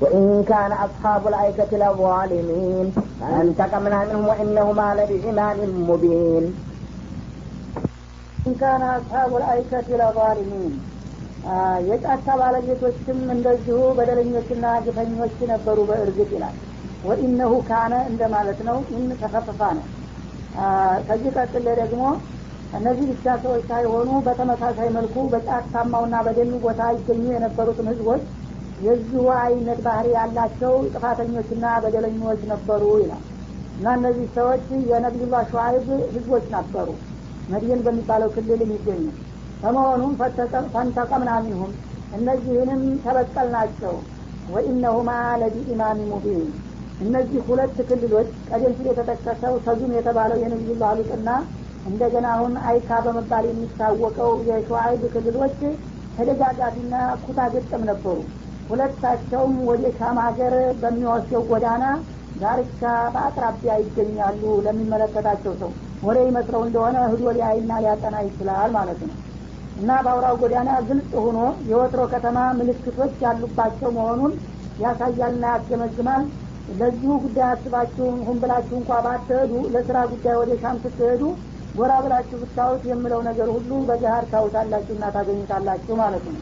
وإن كان أصحاب الأيكة لظالمين فانتقمنا منهم وإنهما لبإمام مبين ኢንካነ አስሓቡል አይከት ለዛሊሚን የጫካ ባለቤቶችም እንደዚሁ በደለኞችና ግፈኞች ነበሩ በእርግጥ ይላል ወኢነሁ ካነ እንደማለት ነው ኢን ተከፍፋ ነው ከዚህ ቀጥል ደግሞ እነዚህ ብቻ ሰዎች ሳይሆኑ በተመሳሳይ መልኩ በጫካማውና በደኑ ቦታ ይገኙ የነበሩትን ህዝቦች የዚሁ አይነት ባህሪ ያላቸው ጥፋተኞችና በደለኞች ነበሩ ይላል። እና እነዚህ ሰዎች የነቢዩላህ ሸዋይብ ህዝቦች ነበሩ። መድየን በሚባለው ክልል የሚገኙ በመሆኑም ፈንተቀምና ሚንሁም እነዚህንም ተበቀልናቸው። ወኢነሁማ ለቢኢማሚ ሙቢን እነዚህ ሁለት ክልሎች ቀደም ሲል የተጠቀሰው ሰዙም የተባለው የነቢዩላህ ሉጥና እንደገና አሁን አይካ በመባል የሚታወቀው የሸዋይብ ክልሎች ተደጋጋፊና ኩታ ገጠም ነበሩ ሁለታቸውም ወደ ሻም ሀገር በሚወስደው ጎዳና ዳርቻ በአቅራቢያ ይገኛሉ ለሚመለከታቸው ሰው። ወደ ይመስለው እንደሆነ ህዶ ሊያይና ሊያጠና ይችላል ማለት ነው። እና በአውራው ጎዳና ግልጽ ሆኖ የወትሮ ከተማ ምልክቶች ያሉባቸው መሆኑን ያሳያልና ያስገመግማል። ለዚሁ ጉዳይ አስባችሁ ሁን ብላችሁ እንኳ ባትሄዱ ለስራ ጉዳይ ወደ ሻም ስትሄዱ ጎራ ብላችሁ ብታዩት የምለው ነገር ሁሉ በገሀር ታውታላችሁ እና ታገኙታላችሁ ማለት ነው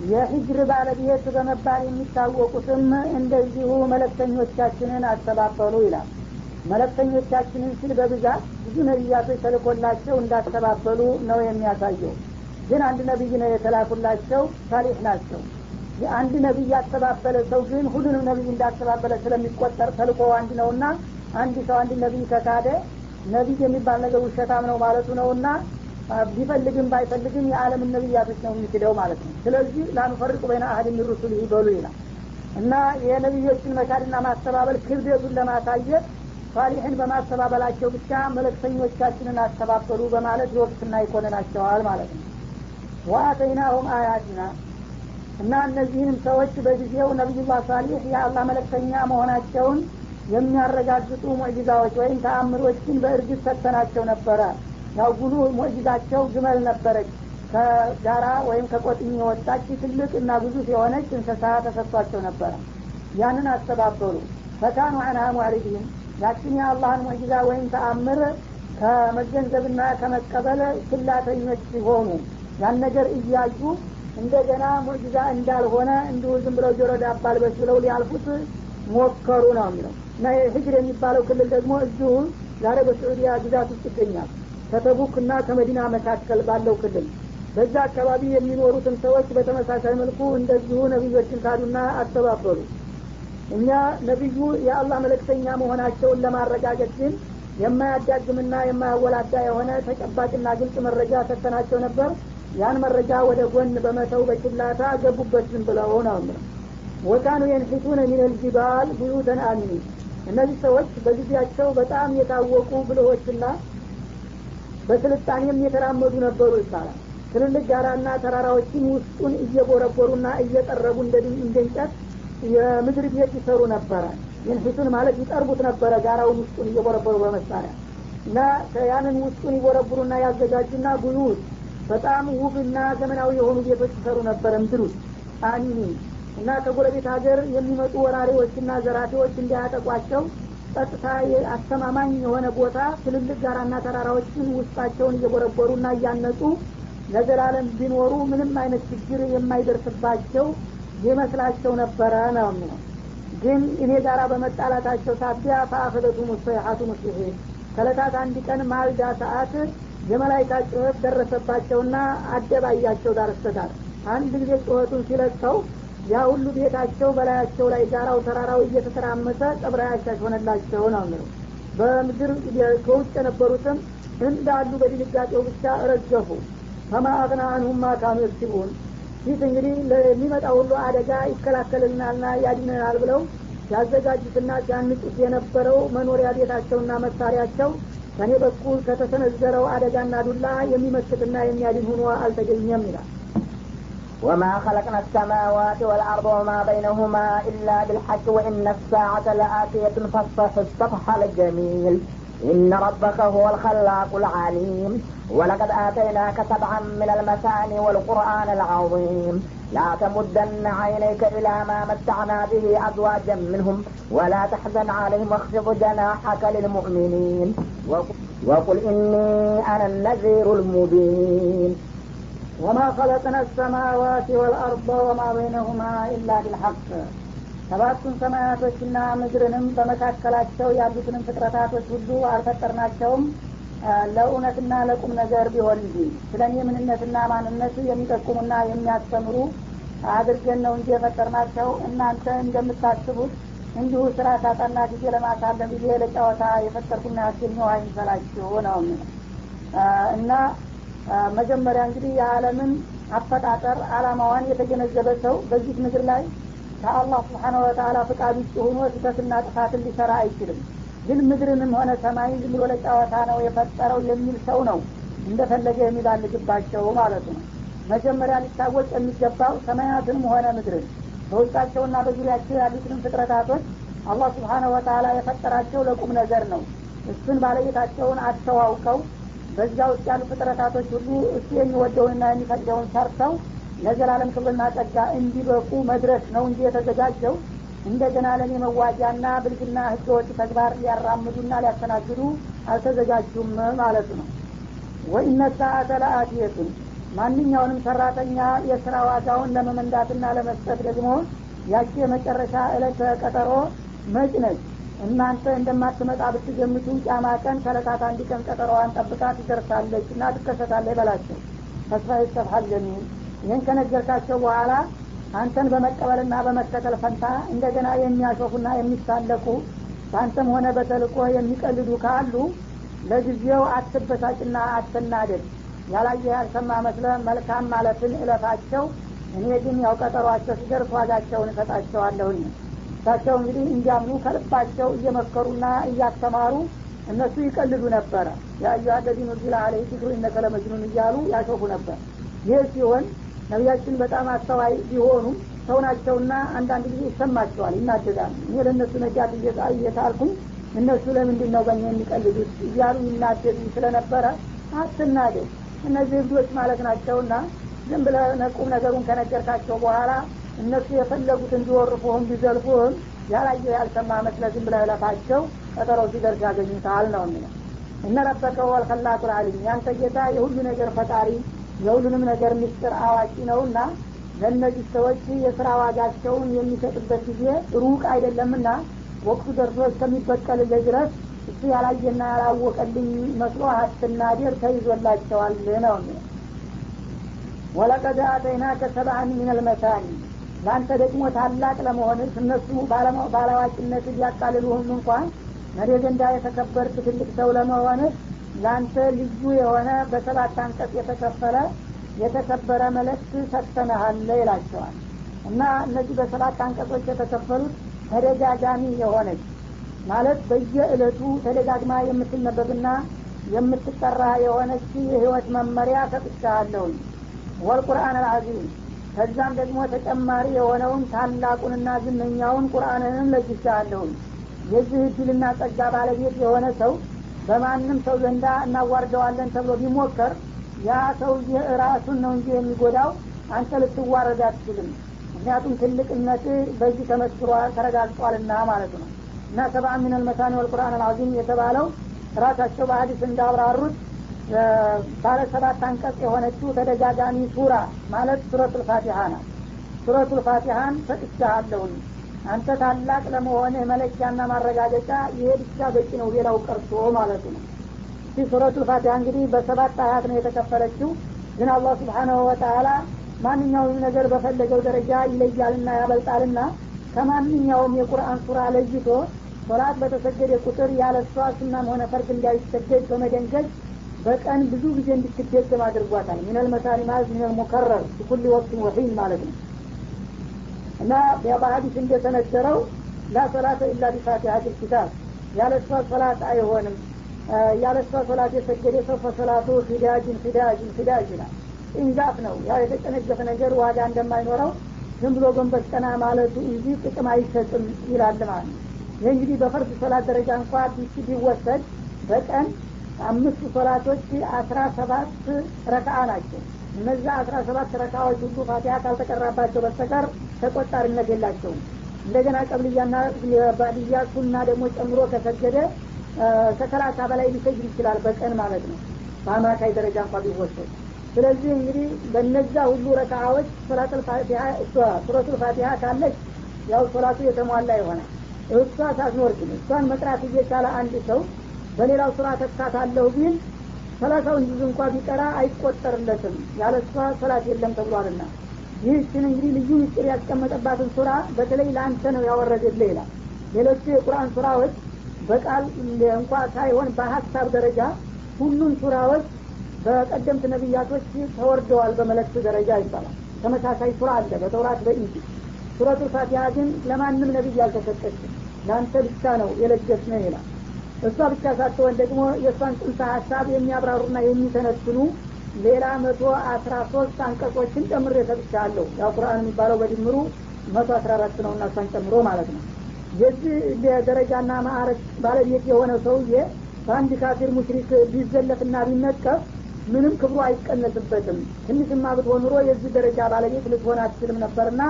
የሂጅር ባለቤት በመባል የሚታወቁትም እንደዚሁ መለክተኞቻችንን አስተባበሉ ይላል። መለክተኞቻችንን ሲል በብዛት ብዙ ነቢያቶች ተልኮላቸው እንዳስተባበሉ ነው የሚያሳየው። ግን አንድ ነቢይ ነው የተላኩላቸው ሳሊሕ ናቸው። የአንድ ነቢይ ያስተባበለ ሰው ግን ሁሉንም ነቢይ እንዳስተባበለ ስለሚቆጠር ተልኮ አንድ ነውና አንድ ሰው አንድ ነቢይ ከካደ ነቢይ የሚባል ነገር ውሸታም ነው ማለቱ ነውና ቢፈልግም ባይፈልግም የዓለምን ነቢያቶች ነው የሚክደው ማለት ነው። ስለዚህ ላኑፈርቅ በይነ አህድ ሚሩሱል ይበሉ ይላል። እና የነቢዮችን መካድና ማስተባበል ክብደቱን ለማሳየት ሳሊሕን በማስተባበላቸው ብቻ መለክተኞቻችንን አስተባበሉ በማለት ይወቅስና ይኮንናቸዋል ማለት ነው። ወአተይናሁም አያትና እና እነዚህንም ሰዎች በጊዜው ነቢዩላህ ሳሊሕ የአላህ መለክተኛ መሆናቸውን የሚያረጋግጡ ሙዕጂዛዎች ወይም ተአምሮችን በእርግጥ ሰጥተናቸው ነበረ ያው ጉሉ ሙዕጂዛቸው ግመል ነበረች። ከጋራ ወይም ከቆጥኝ የወጣች ትልቅ እና ግዙፍ የሆነች እንስሳ ተሰጥቷቸው ነበረ ያንን አስተባበሉ። ፈካኑ አንሃ ሙዕሪዲን። ያችን የአላህን ሙዕጂዛ ወይም ተአምር ከመገንዘብና ከመቀበል ስላተኞች ሲሆኑ ያን ነገር እያዩ እንደገና ሙዕጂዛ እንዳልሆነ እንዲሁ ዝም ብለው ጆሮ ዳባ ልበስ ብለው ሊያልፉት ሞከሩ ነው የሚለው። እና ህጅር የሚባለው ክልል ደግሞ እዚሁ ዛሬ በስዑዲያ ግዛት ውስጥ ይገኛል ከተቡክ እና ከመዲና መካከል ባለው ክልል። በዛ አካባቢ የሚኖሩትን ሰዎች በተመሳሳይ መልኩ እንደዚሁ ነቢዮችን ካዱና አስተባበሉ እኛ ነቢዩ የአላህ መለክተኛ መሆናቸውን ለማረጋገጥ ግን የማያዳግምና የማያወላዳ የሆነ ተጨባጭና ግልጽ መረጃ ሰተናቸው ነበር። ያን መረጃ ወደ ጎን በመተው በችላታ ገቡበት ዝም ብለው ነው ወካኑ የንሒቱነ ሚነል ጅባል ቡዩተን እነዚህ ሰዎች በጊዜያቸው በጣም የታወቁ ብልሆችና በስልጣኔም የተራመዱ ነበሩ ይባላል። ትልልቅ ጋራና ተራራዎችን ውስጡን እየቦረቦሩና እየጠረቡ እንደ የምድር ቤት ይሰሩ ነበረ። ይንፊቱን ማለት ይጠርቡት ነበረ ጋራውን ውስጡን እየቦረቦሩ በመሳሪያ። እና ያንን ውስጡን ይቦረቡሩና ያዘጋጁና ጉዩት በጣም ውብና ዘመናዊ የሆኑ ቤቶች ይሰሩ ነበረ ምድር ውስጥ። አሚኒ እና ከጎረቤት ሀገር የሚመጡ ወራሪዎችና ዘራፊዎች እንዲያጠቋቸው ጸጥታ አስተማማኝ የሆነ ቦታ ትልልቅ ጋራና ተራራዎችን ውስጣቸውን እየቦረቦሩና እያነጹ ለዘላለም ቢኖሩ ምንም አይነት ችግር የማይደርስባቸው ይመስላቸው ነበረ ነው የሚለው። ግን እኔ ጋራ በመጣላታቸው ሳቢያ ፈአኸደቱ ሙሰይሐቱ ሙስሊሒን ከለታት አንድ ቀን ማልዳ ሰዓት የመላይካ ጩኸት ደረሰባቸውና አደባያቸው ዳር አንድ ጊዜ ጩኸቱን ሲለቀው ያ ሁሉ ቤታቸው በላያቸው ላይ ጋራው ተራራው እየተተራመሰ ያሻሽ ሆነላቸው ነው የሚለው። በምድር ከውጭ የነበሩትም እንዳሉ በድንጋጤው ብቻ ረገፉ። ፈማ አቅና አንሁም ማካኑ የክሲቡን። ፊት እንግዲህ ለሚመጣ ሁሉ አደጋ ይከላከልልናልና ያድነናል ብለው ሲያዘጋጁትና ሲያንጹት የነበረው መኖሪያ ቤታቸውና መሳሪያቸው ከኔ በኩል ከተሰነዘረው አደጋና ዱላ የሚመስልና የሚያድን ሆኖ አልተገኘም ይላል وما خلقنا السماوات والأرض وما بينهما إلا بالحق وإن الساعة لآتية فاصفح الصفح الجميل إن ربك هو الخلاق العليم ولقد آتيناك سبعا من المثاني والقرآن العظيم لا تمدن عينيك إلى ما متعنا به أزواجا منهم ولا تحزن عليهم واخفض جناحك للمؤمنين وقل إني أنا النذير المبين ወማ ኸለቅነ ሰማዋት ወልአርض ወማ በይነሁማ ኢላ ቢልሐቅ ሰባቱን ሰማያቶችና ምድርንም በመካከላቸው ያሉትንም ፍጥረታቶች ሁሉ አልፈጠርናቸውም። ለእውነትና ለቁም ነገር ቢሆን እንጂ ስለ እኔ ምንነትና ማንነት የሚጠቁሙና የሚያስተምሩ አድርገን ነው እንጂ የፈጠርናቸው። እናንተ እንደምታስቡት እንዲሁ ስራ ሳጣና ጊዜ ለማሳለም ጊዜ ለጨዋታ የፈጠርኩና ያስገኘው አይምሰላችሁ ነው። እና መጀመሪያ እንግዲህ የዓለምን አፈጣጠር አላማዋን የተገነዘበ ሰው በዚህ ምድር ላይ ከአላህ ስብሓነ ወተላ ፍቃድ ውጭ ሆኖ ስህተትና ጥፋትን ሊሰራ አይችልም። ግን ምድርንም ሆነ ሰማይ ዝም ብሎ ለጨዋታ ነው የፈጠረው የሚል ሰው ነው እንደፈለገ የሚባልግባቸው ማለት ነው። መጀመሪያ ሊታወቅ የሚገባው ሰማያትንም ሆነ ምድርን በውስጣቸውና በዙሪያቸው ያሉትንም ፍጥረታቶች አላህ ስብሓነ ወተላ የፈጠራቸው ለቁም ነገር ነው። እሱን ባለቤታቸውን አስተዋውቀው በዛ ውስጥ ያሉ ፍጥረታቶች ሁሉ እሱ የሚወደውንና የሚፈቅደውን ሰርተው ለዘላለም ክብርና ጸጋ እንዲበቁ መድረስ ነው እንጂ የተዘጋጀው። እንደገና ለእኔ መዋጃና ብልግና ህገወጥ ተግባር ሊያራምዱና ሊያስተናግዱ አልተዘጋጁም ማለት ነው። ወኢነ ሰአተ ለአትየቱን ማንኛውንም ሰራተኛ የስራ ዋጋውን ለመመንዳትና ለመስጠት ደግሞ ያቺ የመጨረሻ እለት ቀጠሮ መጭ ነች እናንተ እንደማትመጣ ብትገምቱ ጫማ ቀን ከለታት አንድ ቀን ቀጠሮዋን ጠብቃ ትደርሳለች እና ትከሰታለች በላቸው። ተስፋ ይሰብሃል ጀሚል ይህን ከነገርካቸው በኋላ አንተን በመቀበልና በመከተል ፈንታ እንደገና የሚያሾፉና የሚሳለቁ በአንተም ሆነ በተልቆ የሚቀልዱ ካሉ ለጊዜው አትበሳጭና አትናደድ። ያላየ ያልሰማ መስለ መልካም ማለትን እለፋቸው እኔ ግን ያው ቀጠሯቸው ሲደርስ ዋጋቸውን እሰጣቸዋለሁኝ እሳቸው እንግዲህ እንዲያምኑ ከልባቸው እየመከሩና እያስተማሩ እነሱ ይቀልዱ ነበረ። የአዩ አለዚነ ዚላ አለህ ዚክሩ እነከ ለመጅኑን እያሉ ያሾፉ ነበር። ይህ ሲሆን ነቢያችን በጣም አስተዋይ ቢሆኑም ሰው ናቸውና አንዳንድ ጊዜ ይሰማቸዋል ይናደዳሉ። እኔ ለእነሱ ነጃት እየታልኩኝ እነሱ ለምንድን ነው በእኛ የሚቀልዱት? እያሉ ይናደዱ ስለነበረ አትናደድ። እነዚህ እብዶች ማለት ናቸውና ዝም ብለ ቁም ነገሩን ከነገርካቸው በኋላ እነሱ የፈለጉትን ቢወርፉህም ቢዘልፉህም ያላየው ያልሰማ መስለ ዝም ብለህ ለፋቸው ቀጠሮ ሲደርስ ያገኙታል ነው የሚለው። እነ ረበከ ወልከላቁ ልአሊም ያንተ ጌታ የሁሉ ነገር ፈጣሪ የሁሉንም ነገር ምስጢር አዋቂ ነውና ለእነዚህ ሰዎች የስራ ዋጋቸውን የሚሰጥበት ጊዜ ሩቅ አይደለምና ወቅቱ ደርሶ እስከሚበቀልልህ ድረስ እሱ ያላየና ያላወቀልኝ መስሎ አትናደር ተይዞላቸዋል ነው ወለቀድ አተይናከ ሰብአን ምን አልመሳኒ ለአንተ ደግሞ ታላቅ ለመሆንህ እነሱ ባላዋቂነት ሊያቃልሉህም እንኳን መሪ ዘንዳ የተከበርክ ትልቅ ሰው ለመሆንህ ለአንተ ልዩ የሆነ በሰባት አንቀጽ የተከፈለ የተከበረ መልእክት ሰጥተንሃል ይላቸዋል። እና እነዚህ በሰባት አንቀጾች የተከፈሉት ተደጋጋሚ የሆነች ማለት በየእለቱ ተደጋግማ የምትነበብና የምትጠራ የሆነች የህይወት መመሪያ ሰጥቻለሁኝ። ወልቁርአን አልዓዚም ከዛም ደግሞ ተጨማሪ የሆነውን ታላቁንና ዝነኛውን ቁርአንንም ለጅቻለሁኝ የዚህ እድልና ጸጋ ባለቤት የሆነ ሰው በማንም ሰው ዘንዳ እናዋርደዋለን ተብሎ ቢሞከር ያ ሰውዬ ራሱን ነው እንጂ የሚጎዳው። አንተ ልትዋረድ አትችልም። ምክንያቱም ትልቅነት በዚህ ተመስክሯል ተረጋግጧልና ማለት ነው። እና ሰባ ሚነል መሳኒ ወልቁርአን አልዓዚም የተባለው ራሳቸው በሀዲስ እንዳብራሩት ባለ ሰባት አንቀጽ የሆነችው ተደጋጋሚ ሱራ ማለት ሱረቱል ፋቲሃ ናት። ሱረቱል ፋቲሃን ሰጥቻለሁኝ አንተ ታላቅ ለመሆንህ መለኪያና ማረጋገጫ ይሄ ብቻ በቂ ነው ሌላው ቀርቶ ማለቱ ነው። ይህ ሱረቱል ፋቲሃ እንግዲህ በሰባት አያት ነው የተከፈለችው። ግን አላህ ስብሓናሁ ወተላ ማንኛውም ነገር በፈለገው ደረጃ ይለያልና ያበልጣልና ከማንኛውም የቁርአን ሱራ ለይቶ ሶላት በተሰገደ ቁጥር ያለ እሷ ሱናም ሆነ ፈርድ እንዳይሰገድ በመደንገግ በቀን ብዙ ጊዜ እንድትደገም አድርጓታል። ሚነል መሳኒ ማለት ሚነል ሙከረር ኩል ወቅት ወሒን ማለት ነው። እና በሀዲስ እንደተነገረው لا صلاة إلا بفاتحة الكتاب። ያለ እሷ ሶላት አይሆንም። ያለ እሷ ሶላት የሰገደ ሰው فصلاته خداج خداج خداج ይላል። ኢንዛፍ ነው። ያ የተጨነገፈ ነገር ዋጋ እንደማይኖረው ዝም ብሎ ጎንበስ ቀና ማለቱ እንጂ ጥቅም አይሰጥም ይላል ማለት ነው። ይህ እንግዲህ በፈርድ ሶላት ደረጃ እንኳ ቢወሰድ በቀን አምስቱ ሶላቶች አስራ ሰባት ረካአ ናቸው። እነዛ አስራ ሰባት ረካዎች ሁሉ ፋቲሀ ካልተቀራባቸው በስተቀር ተቆጣሪነት የላቸውም። እንደገና ቀብልያና ባልያ ሱና ደግሞ ጨምሮ ከሰገደ ከሰላሳ በላይ ሊሰግድ ይችላል በቀን ማለት ነው። በአማካይ ደረጃ እንኳ ቢወሰድ። ስለዚህ እንግዲህ በነዛ ሁሉ ረካዎች ሱረቱል ፋቲሀ ካለች ያው ሶላቱ የተሟላ ይሆናል። እሷ ሳትኖር ግን እሷን መቅራት እየቻለ አንድ ሰው በሌላው ስራ ተካታለሁ ቢል ሰላሳውን ጁዝ እንኳ ቢቀራ አይቆጠርለትም። ያለ እሷ ሰላት የለም ተብሏልና። ይህችን እንግዲህ ልዩ ምስጢር ያስቀመጠባትን ሱራ በተለይ ለአንተ ነው ያወረደልህ ይላል። ሌሎቹ የቁርአን ሱራዎች በቃል እንኳ ሳይሆን በሀሳብ ደረጃ ሁሉም ሱራዎች በቀደምት ነቢያቶች ተወርደዋል በመለክት ደረጃ ይባላል። ተመሳሳይ ሱራ አለ በተውራት በኢንጂ ሱረቱ ፋቲሃ ግን ለማንም ነቢይ አልተሰጠችም። ለአንተ ብቻ ነው የለገስነ ይላል እሷ ብቻ ሳትሆን ደግሞ የእሷን ጽንሰ ሀሳብ የሚያብራሩና የሚተነትኑ ሌላ መቶ አስራ ሶስት አንቀጾችን ጨምሬ ሰጥቻለሁ። ያው ቁርአን የሚባለው በድምሩ መቶ አስራ አራት ነው እና እሷን ጨምሮ ማለት ነው። የዚህ ደረጃና ማዕረግ ባለቤት የሆነ ሰውዬ በአንድ ካፊር ሙሽሪክ ቢዘለፍና ቢነቀፍ ምንም ክብሩ አይቀነስበትም። ትንሽማ ብትሆን ኑሮ የዚህ ደረጃ ባለቤት ልትሆን አትችልም ነበርና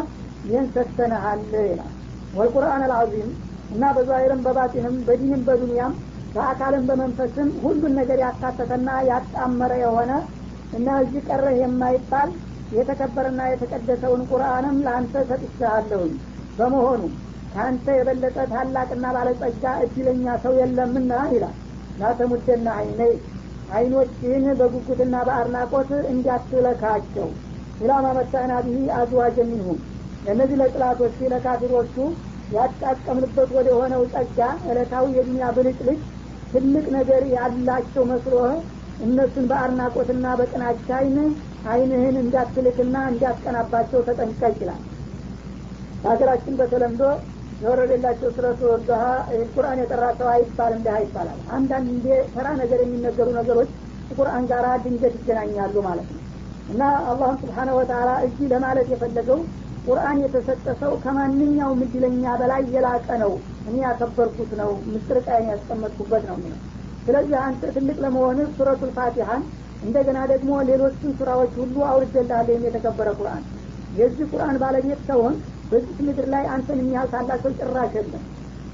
ይህን ሰጥተንሃል ይላል። ወልቁርአን አልዓዚም እና በዛሂርም በባጢንም በዲንም በዱንያም በአካልም በመንፈስም ሁሉን ነገር ያካተተና ያጣመረ የሆነ እና እዚህ ቀረህ የማይባል የተከበረና የተቀደሰውን ቁርአንም ለአንተ ሰጥቻለሁኝ በመሆኑ ከአንተ የበለጠ ታላቅና ባለጸጋ እድለኛ ሰው የለምና ይላል። ላተሙደና አይነይ አይኖችህን በጉጉትና በአድናቆት እንዲያትለካቸው ኢላማ መታና ብሂ አዝዋጀ ሚንሁም። እነዚህ ለጥላቶች ለካፊሮቹ ያጣቀምንበት ወደ ሆነው ጸጋ እለታዊ የዱኒያ ብልጭልጭ ትልቅ ነገር ያላቸው መስሎህ እነሱን በአድናቆትና በቅናቻ አይን አይንህን እንዳትልክና እንዲያስቀናባቸው ተጠንቀቅ ይላል። በሀገራችን በተለምዶ የወረደላቸው ስለቱ ወርዶሃ ቁርአን የጠራ ሰው አይባል እንዲህ ይባላል። አንዳንድ እንደ ተራ ነገር የሚነገሩ ነገሮች ቁርአን ጋር ድንገት ይገናኛሉ ማለት ነው። እና አላህም ስብሓነ ወተላ እዚህ ለማለት የፈለገው ቁርአን የተሰጠ ሰው ከማንኛውም እድለኛ በላይ የላቀ ነው። እኔ ያከበርኩት ነው ምስጥር ቃይን ያስቀመጥኩበት ነው የሚለው። ስለዚህ አንተ ትልቅ ለመሆን ሱረቱል ፋቲሀን እንደገና ደግሞ ሌሎችን ሱራዎች ሁሉ አውርጀልሃለሁ የተከበረ ቁርአን። የዚህ ቁርአን ባለቤት ሰውን በዚህ ምድር ላይ አንተን ሰው ጭራሽ የለም።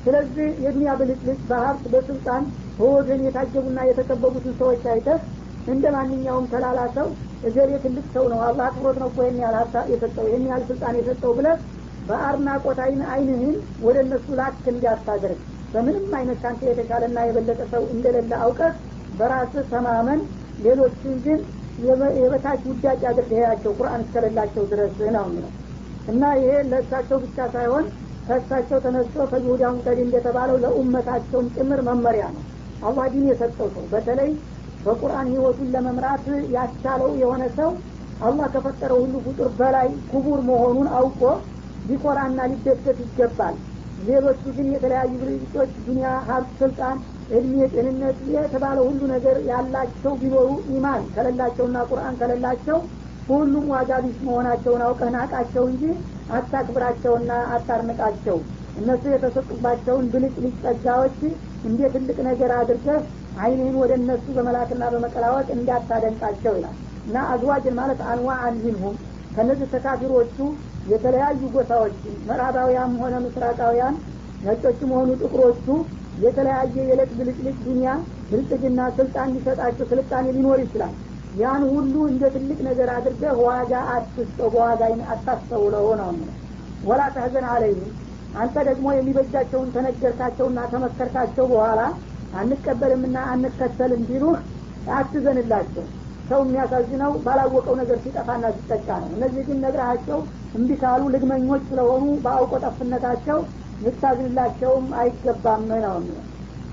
ስለዚህ የዱኒያ ብልጭልጭ በሀብት በስልጣን በወገን የታጀቡና የተከበቡትን ሰዎች አይተህ እንደ ማንኛውም ተላላ ሰው እገሌ ትልቅ ሰው ነው አላህ አክብሮት ነው እኮ ይህን ያህል የሰጠው ይህን ያህል ስልጣን የሰጠው ብለህ በአድናቆት አይን አይንህን ወደ እነሱ ላክ እንዲያታደርግ በምንም አይነት ካንተ የተሻለና የበለጠ ሰው እንደሌለ አውቀህ በራስህ ተማመን ሌሎችን ግን የበታች ውዳጭ አድርገያቸው ቁርአን እስከሌላቸው ድረስ ነው የሚለው። እና ይሄ ለእሳቸው ብቻ ሳይሆን ከእሳቸው ተነስቶ ከይሁዳ ሙቀዲ እንደተባለው ለኡመታቸውም ጭምር መመሪያ ነው። አላህ ዲን የሰጠው ሰው በተለይ በቁርአን ህይወቱን ለመምራት ያቻለው የሆነ ሰው አላህ ከፈጠረው ሁሉ ፍጡር በላይ ክቡር መሆኑን አውቆ ሊኮራና ሊደሰት ይገባል። ሌሎቹ ግን የተለያዩ ድርጅቶች ዱኒያ ሀብት ስልጣን እድሜ ጤንነት የተባለ ሁሉ ነገር ያላቸው ቢኖሩ ኢማን ከሌላቸውና ቁርአን ከሌላቸው ሁሉም ዋጋ ቢስ መሆናቸውን አውቀህ ናቃቸው እንጂ አታክብራቸውና አታርንቃቸው እነሱ የተሰጡባቸውን ብልጭ ልጭ ጸጋዎች እንደ ትልቅ ነገር አድርገህ አይንህን ወደ እነሱ በመላክና በመቀላወጥ እንዳታደንቃቸው ይላል። እና አዝዋጅን ማለት አንዋ አንሚንሁም ከነዚህ ተካፊሮቹ የተለያዩ ጎሳዎች ምዕራባውያን ሆነ ምስራቃውያን ነጮችም ሆኑ ጥቁሮቹ የተለያየ የዕለት ብልጭልጭ ዱኒያ ብልጽግና ስልጣን ሊሰጣቸው ስልጣኔ ሊኖር ይችላል። ያን ሁሉ እንደ ትልቅ ነገር አድርገህ ዋጋ አትስጠው በዋጋ አታስተውለው ነው ወላ ተህዘን አለይህም። አንተ ደግሞ የሚበጃቸውን ተነገርካቸውና ተመከርካቸው በኋላ አንቀበልምና አንከተልም ቢሉህ አትዘንላቸው። ሰው የሚያሳዝነው ባላወቀው ነገር ሲጠፋና ሲጠቃ ነው። እነዚህ ግን ነግረሃቸው እምቢ ልግመኞች ስለሆኑ በአውቆ ጠፍነታቸው ልታዝንላቸውም አይገባም ነው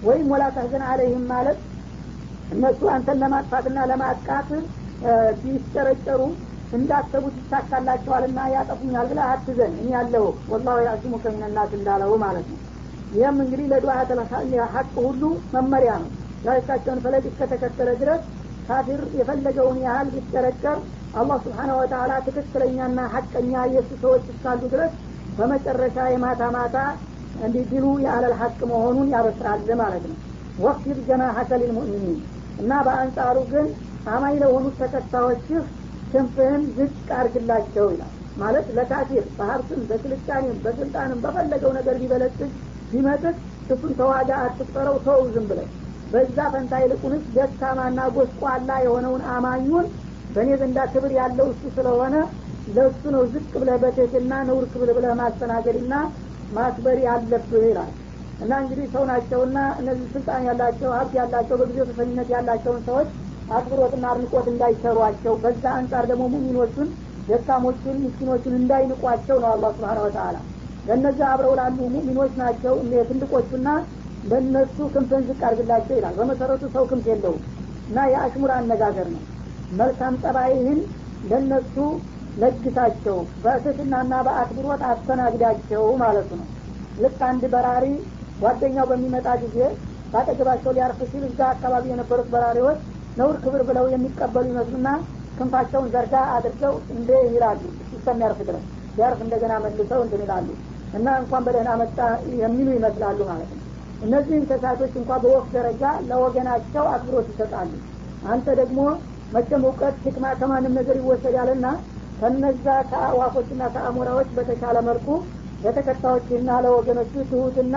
ወይም ወላ ተህዘን አለይህም ማለት እነሱ አንተን ለማጥፋትና ለማጥቃት ቢስጨረጨሩ እንዳሰቡት ይሳካላቸዋልና ያጠፉኛል ብለህ አትዘን። እኔ ያለሁ ወላሁ ያዕሲሙ ከሚነናት እንዳለው ማለት ነው ይህም እንግዲህ ለዱዓተ ሀቅ ሁሉ መመሪያ ነው። ዳይካቸውን ፈለግ እስከተከተለ ድረስ ካፊር የፈለገውን ያህል ቢጨረጨር አላህ ስብሓነ ወተላ ትክክለኛና ሀቀኛ የእሱ ሰዎች እስካሉ ድረስ በመጨረሻ የማታ ማታ እንዲህ የአለል ሀቅ መሆኑን ያበስራል ማለት ነው። ወክፊር ጀናሐከ ሊልሙእሚኒን እና በአንጻሩ ግን አማኝ ለሆኑት ተከታዮችህ ክንፍህን ዝቅ አርግላቸው ይላል። ማለት ለካፊር በሀብትም በስልጣኔም በስልጣንም በፈለገው ነገር ቢበለጽግ ቢመጥቅ እሱን ተዋጋ አትቁጠረው ተው ዝም ብለው በዛ ፈንታ ይልቁንስ ደካማና ጎስቋላ የሆነውን አማኙን በእኔ ዘንዳ ክብር ያለው እሱ ስለሆነ ለእሱ ነው ዝቅ ብለህ በትህትና ነውር ክብር ብለህ ማስተናገድና ማክበር ያለብህ ይላል። እና እንግዲህ ሰው ናቸውና እነዚህ ስልጣን ያላቸው ሀብት ያላቸው በጊዜው ተሰሚነት ያላቸውን ሰዎች አክብሮትና አድንቆት እንዳይሰሯቸው በዛ አንጻር ደግሞ ሙሚኖቹን ደካሞቹን ምስኪኖቹን እንዳይንቋቸው ነው አላህ ስብሓን ወተላ ለእነዚህ አብረው ላሉ ሙሚኖች ናቸው። ትልቆቹና ለእነሱ ክንፍን ዝቅ አርግላቸው ይላል። በመሰረቱ ሰው ክንፍ የለውም እና የአሽሙር አነጋገር ነው። መልካም ጠባይህን ለእነሱ ለግሳቸው በትህትናና በአክብሮት አስተናግዳቸው ማለቱ ነው። ልክ አንድ በራሪ ጓደኛው በሚመጣ ጊዜ በአጠገባቸው ሊያርፍ ሲል እዛ አካባቢ የነበሩት በራሪዎች ነውር ክብር ብለው የሚቀበሉ ይመስሉና ክንፋቸውን ዘርጋ አድርገው እንደ ይላሉ። እስከሚያርፍ ድረስ ሲያርፍ እንደገና መልሰው እንትን ይላሉ እና እንኳን በደህና መጣ የሚሉ ይመስላሉ ማለት ነው። እነዚህ እንስሳቶች እንኳ በወፍ ደረጃ ለወገናቸው አክብሮት ይሰጣሉ። አንተ ደግሞ መቼም እውቀት ህክማ ከማንም ነገር ይወሰዳልና ከነዛ ከአዋፎችና ከአሞራዎች በተሻለ መልኩ ለተከታዮችና ለወገኖቹ ትሁትና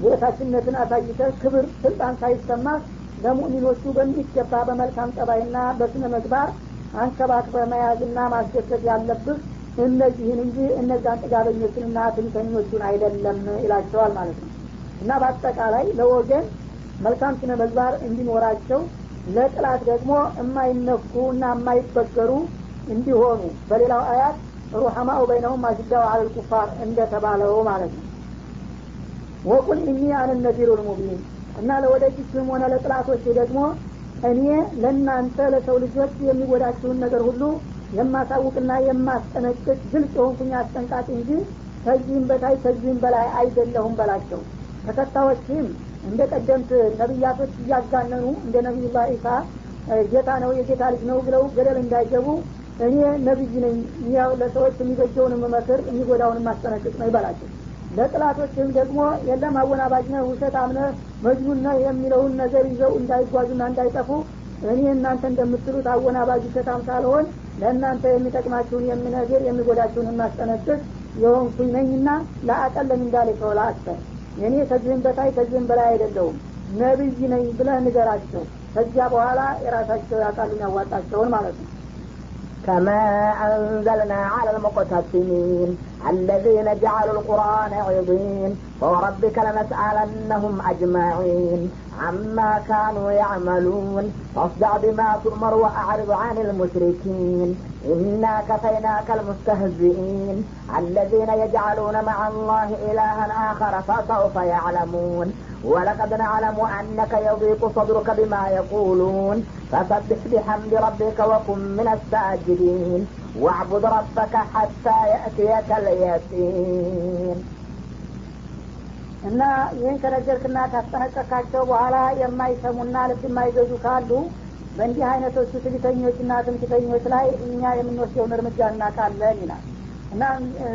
የታችነትን አሳይተ ክብር ስልጣን ሳይሰማ ለሙእሚኖቹ በሚገባ በመልካም ጠባይና በስነ ምግባር አንከባክበ መያዝና ማስደሰት ያለብህ እነዚህን እንጂ እነዛን ጥጋበኞችንና ትንተኞቹን አይደለም ይላቸዋል ማለት ነው። እና በአጠቃላይ ለወገን መልካም ስነ ምግባር እንዲኖራቸው ለጥላት ደግሞ የማይነኩ እና የማይበገሩ እንዲሆኑ በሌላው አያት ሩሐማኡ በይነሁም አሽዳው አለል ኩፋር እንደተባለው ማለት ነው። ወቁል እኒ አነ ልሙቢን እና ለወደፊትም ሆነ ለጥላቶች ደግሞ እኔ ለእናንተ ለሰው ልጆች የሚጎዳችሁን ነገር ሁሉ የማሳውቅና የማስጠነቅቅ ግልጽ የሆንኩኝ አስጠንቃቂ እንጂ ከዚህም በታይ ከዚህም በላይ አይደለሁም በላቸው። ተከታዮችም እንደ ቀደምት ነቢያቶች እያጋነኑ እንደ ነቢዩላህ ኢሳ ጌታ ነው የጌታ ልጅ ነው ብለው ገደል እንዳይገቡ እኔ ነቢይ ነኝ። ያው ለሰዎች የሚበጀውን መመክር የሚጎዳውን ማስጠነቅቅ ነው ይበላቸው ለጥላቶችም ደግሞ የለም አወናባጅ ውሸት አምነህ መጅኑን የሚለውን ነገር ይዘው እንዳይጓዙና እንዳይጠፉ እኔ እናንተ እንደምትሉት አወናባጅ ውሸታም ሳልሆን ለእናንተ የሚጠቅማችሁን የምነግር የሚጎዳችሁን የማስጠነቅቅ የሆንኩኝ ነኝና ለአቀለም እንዳለ ሰው ለአክተር እኔ ከዚህም በታይ ከዚህም በላይ አይደለሁም ነቢይ ነኝ ብለህ ንገራቸው ከዚያ በኋላ የራሳቸው ያቃሉን ያዋጣቸውን ማለት ነው كما أنزلنا على المقتسمين الذين جعلوا القرآن عظيم فوربك لنسألنهم أجمعين عما كانوا يعملون. فاصدع بما تؤمر وأعرض عن المشركين. إنا كفيناك المستهزئين. الذين يجعلون مع الله إلها آخر فسوف يعلمون. ولقد نعلم أنك يضيق صدرك بما يقولون. فسبح بحمد ربك وكن من الساجدين. واعبد ربك حتى يأتيك اليقين እና ይህን ከነገርክና ካስጠነቀቃቸው በኋላ የማይሰሙና ልብ የማይገዙ ካሉ በእንዲህ አይነቶቹ ትዕቢተኞችና ትምክተኞች ላይ እኛ የምንወስደውን እርምጃ እናውቃለን ይላል እና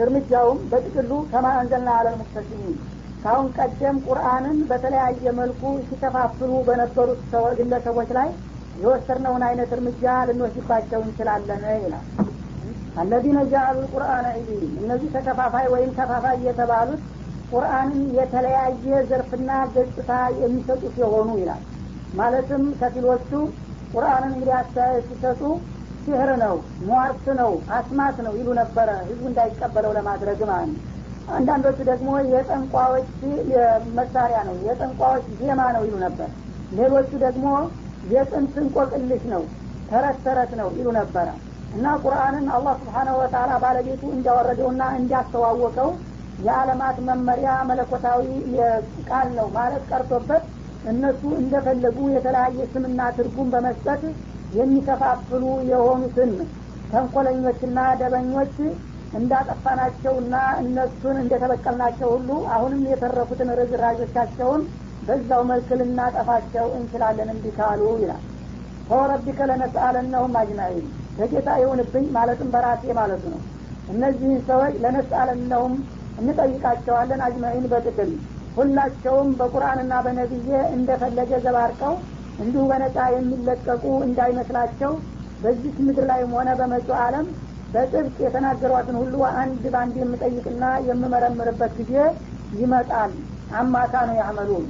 እርምጃውም በጥቅሉ ከማ አንዘልና አለል ሙክተሲሚን ካሁን ቀደም ቁርአንን በተለያየ መልኩ ሲከፋፍሉ በነበሩት ግለሰቦች ላይ የወሰድነውን አይነት እርምጃ ልንወስድባቸው እንችላለን ይላል አለዚነ ጃአሉ ቁርአን ዒዲን እነዚህ ተከፋፋይ ወይም ከፋፋይ የተባሉት ቁርአንን የተለያየ ዘርፍና ገጽታ የሚሰጡት የሆኑ ይላል ማለትም ከፊሎቹ ቁርአንን እንግዲህ አስተያየት ሲሰጡ ሲህር ነው ሟርት ነው አስማት ነው ይሉ ነበረ ህዝቡ እንዳይቀበለው ለማድረግ ማለት ነው አንዳንዶቹ ደግሞ የጠንቋዎች መሳሪያ ነው የጠንቋዎች ዜማ ነው ይሉ ነበር ሌሎቹ ደግሞ የጥንት እንቆቅልሽ ነው ተረት ተረት ነው ይሉ ነበረ እና ቁርአንን አላህ ስብሓናሁ ወተላ ባለቤቱ እንዲያወረደውና እንዲያስተዋወቀው የዓለማት መመሪያ መለኮታዊ ቃል ነው ማለት ቀርቶበት እነሱ እንደፈለጉ የተለያየ ስምና ትርጉም በመስጠት የሚከፋፍሉ የሆኑትን ተንኮለኞችና ደበኞች እንዳጠፋናቸውና እነሱን እንደተበቀልናቸው ሁሉ አሁንም የተረፉትን ርዝራዦቻቸውን በዛው መልክ ልናጠፋቸው እንችላለን እንዲህ ይላል። ፈወረቢከ ለነስአለነሁም አጅማዒን በጌታ ይሁንብኝ ማለትም በራሴ ማለቱ ነው። እነዚህን ሰዎች ለነስአለነሁም እንጠይቃቸዋለን አጅማዒን በጥቅል። ሁላቸውም በቁርአንና በነቢዬ እንደፈለገ ዘባርቀው እንዲሁ በነጻ የሚለቀቁ እንዳይመስላቸው በዚህ ምድር ላይም ሆነ በመጪው ዓለም በጥብቅ የተናገሯትን ሁሉ አንድ በአንድ የምጠይቅና የምመረምርበት ጊዜ ይመጣል። አማካ ነው ያመሉን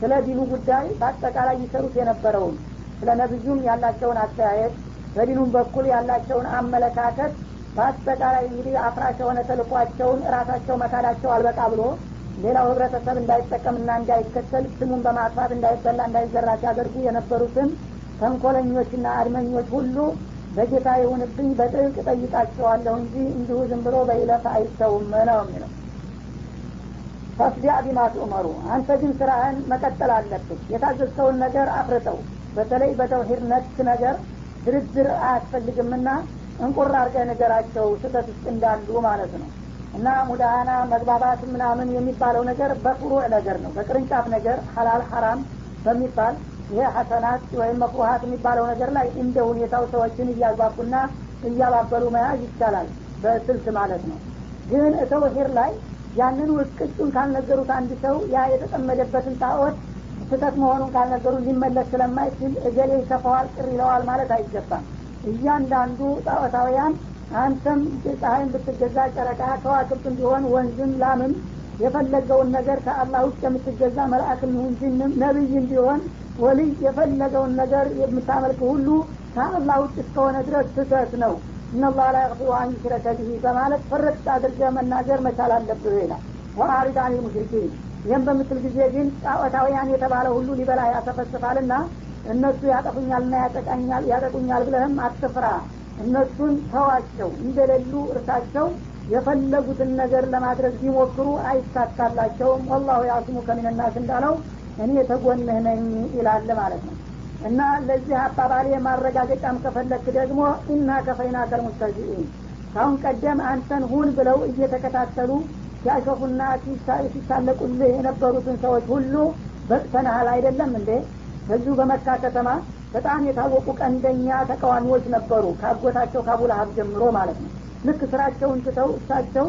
ስለ ዲኑ ጉዳይ በአጠቃላይ ይሰሩት የነበረውን ስለ ነብዩም ያላቸውን አስተያየት በዲኑም በኩል ያላቸውን አመለካከት በአጠቃላይ እንግዲህ አፍራሽ የሆነ ተልኳቸውን እራሳቸው መካዳቸው አልበቃ ብሎ ሌላው ህብረተሰብ እንዳይጠቀምና እንዳይከተል ስሙን በማጥፋት እንዳይበላ እንዳይዘራ ሲያደርጉ የነበሩትን ተንኮለኞችና አድመኞች ሁሉ በጌታ የሆንብኝ በጥብቅ ጠይቃቸዋለሁ እንጂ እንዲሁ ዝም ብሎ በይለፍ አይተውም ነው የሚለው። ፈስዲያ ቢማ ትኡመሩ አንተ ግን ስራህን መቀጠል አለብህ። የታዘዝከውን ነገር አፍርጠው በተለይ በተውሂድ ነክ ነገር ድርድር አያስፈልግምና እንቁር አርገህ ነገራቸው ስህተት ውስጥ እንዳሉ ማለት ነው። እና ሙዳሃና መግባባት ምናምን የሚባለው ነገር በፍሩዕ ነገር ነው በቅርንጫፍ ነገር ሀላል ሀራም በሚባል ይሄ ሀሰናት ወይም መክሩሀት የሚባለው ነገር ላይ እንደ ሁኔታው ሰዎችን እያግባቡና እያባበሉ መያዝ ይቻላል በስልት ማለት ነው። ግን ተውሂድ ላይ ያንን ውቅጩን ካልነገሩት አንድ ሰው ያ የተጠመደበትን ጣዖት ስህተት መሆኑን ካልነገሩ ሊመለስ ስለማይችል እገሌ ይከፋዋል ቅር ይለዋል ማለት አይገባም። እያንዳንዱ ጣዖታውያን አንተም ፀሐይን ብትገዛ ጨረቃ ከዋክብት ቢሆን ወንዝም ላምም የፈለገውን ነገር ከአላህ ውጭ የምትገዛ መልአክም ይሁን ጅንም ነቢይም ቢሆን ወልይ የፈለገውን ነገር የምታመልክ ሁሉ ከአላህ ውጭ እስከሆነ ድረስ ስህተት ነው። እነላህ ላ የቅፊሩ አን ዩሽረከ ብሂ በማለት ፍርጥ አድርገ መናገር መቻል አለብህ ይላል። ወአሪድ አን ሙሽሪኪን ይህም በምትል ጊዜ ግን ጣዖታውያን የተባለ ሁሉ ሊበላ ያሰፈስፋልና እነሱ ያጠፉኛልና ያጠቃኛል ያጠቁኛል ብለህም አትፍራ። እነሱን ተዋቸው እንደሌሉ እርሳቸው የፈለጉትን ነገር ለማድረግ ቢሞክሩ አይሳካላቸውም። ወላሁ ያስሙ ከሚንናስ እንዳለው እኔ ተጎንህ ነኝ ይላል ማለት ነው። እና ለዚህ አባባሌ ማረጋገጫም ከፈለክ ደግሞ ኢና ከፈይና ከልሙስተዚኢን ካሁን ቀደም አንተን ሁን ብለው እየተከታተሉ ሲያሾፉና ሲሳለቁልህ የነበሩትን ሰዎች ሁሉ በቅተናሃል አይደለም እንዴ? በዚሁ በመካ ከተማ በጣም የታወቁ ቀንደኛ ተቃዋሚዎች ነበሩ ካጎታቸው ካቡላሀብ ጀምሮ ማለት ነው። ልክ ስራቸውን ትተው እሳቸው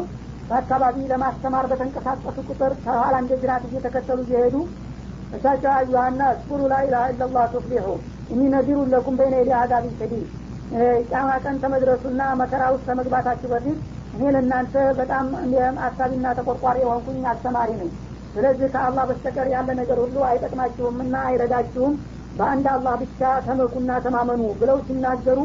በአካባቢ ለማስተማር በተንቀሳቀሱ ቁጥር ከኋላ እንደ ጅራት እየተከተሉ እየሄዱ እሳቸው አዩሀና እስኩሩ ላኢላሀ ኢላላህ ቱፍሊሑ እኒ ነዚሩ ለኩም በይነ የዲ አዛቢን ሸዲድ ጫማ ቀን ተመድረሱና መከራ ውስጥ ከመግባታችሁ በፊት እኔ ለእናንተ በጣም አሳቢና ተቆርቋሪ የሆንኩኝ አስተማሪ ነኝ። ስለዚህ ከአላህ በስተቀር ያለ ነገር ሁሉ አይጠቅማችሁምና አይረዳችሁም። በአንድ አላህ ብቻ ተመኩና ተማመኑ ብለው ሲናገሩ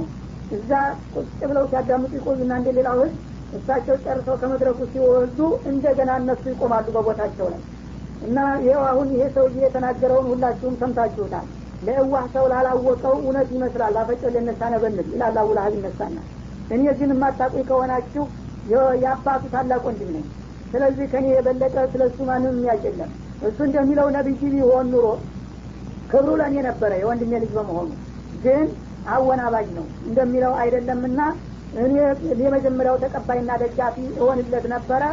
እዛ ቁጭ ብለው ሲያዳምጡ ይቆዩና እንደ ሌላው ህዝብ እሳቸው ጨርሰው ከመድረኩ ሲወርዱ እንደገና እነሱ ይቆማሉ በቦታቸው ላይ። እና ይኸው አሁን ይሄ ሰውዬ የተናገረውን ሁላችሁም ሰምታችሁታል። ለእዋህ ሰው ላላወቀው እውነት ይመስላል። አፈጮ ልነሳ ነበንል ይላል አቡላሀብ ይነሳና። እኔ ግን የማታቁኝ ከሆናችሁ የአባቱ ታላቅ ወንድም ነኝ። ስለዚህ ከኔ የበለጠ ስለ እሱ ማንም የሚያውቅ እሱ እንደሚለው ነቢይ ቢሆን ኑሮ ክብሩ ለእኔ ነበረ የወንድሜ ልጅ በመሆኑ። ግን አወናባጅ ነው እንደሚለው አይደለምና እኔ የመጀመሪያው ተቀባይና ደጋፊ እሆንለት ነበረ።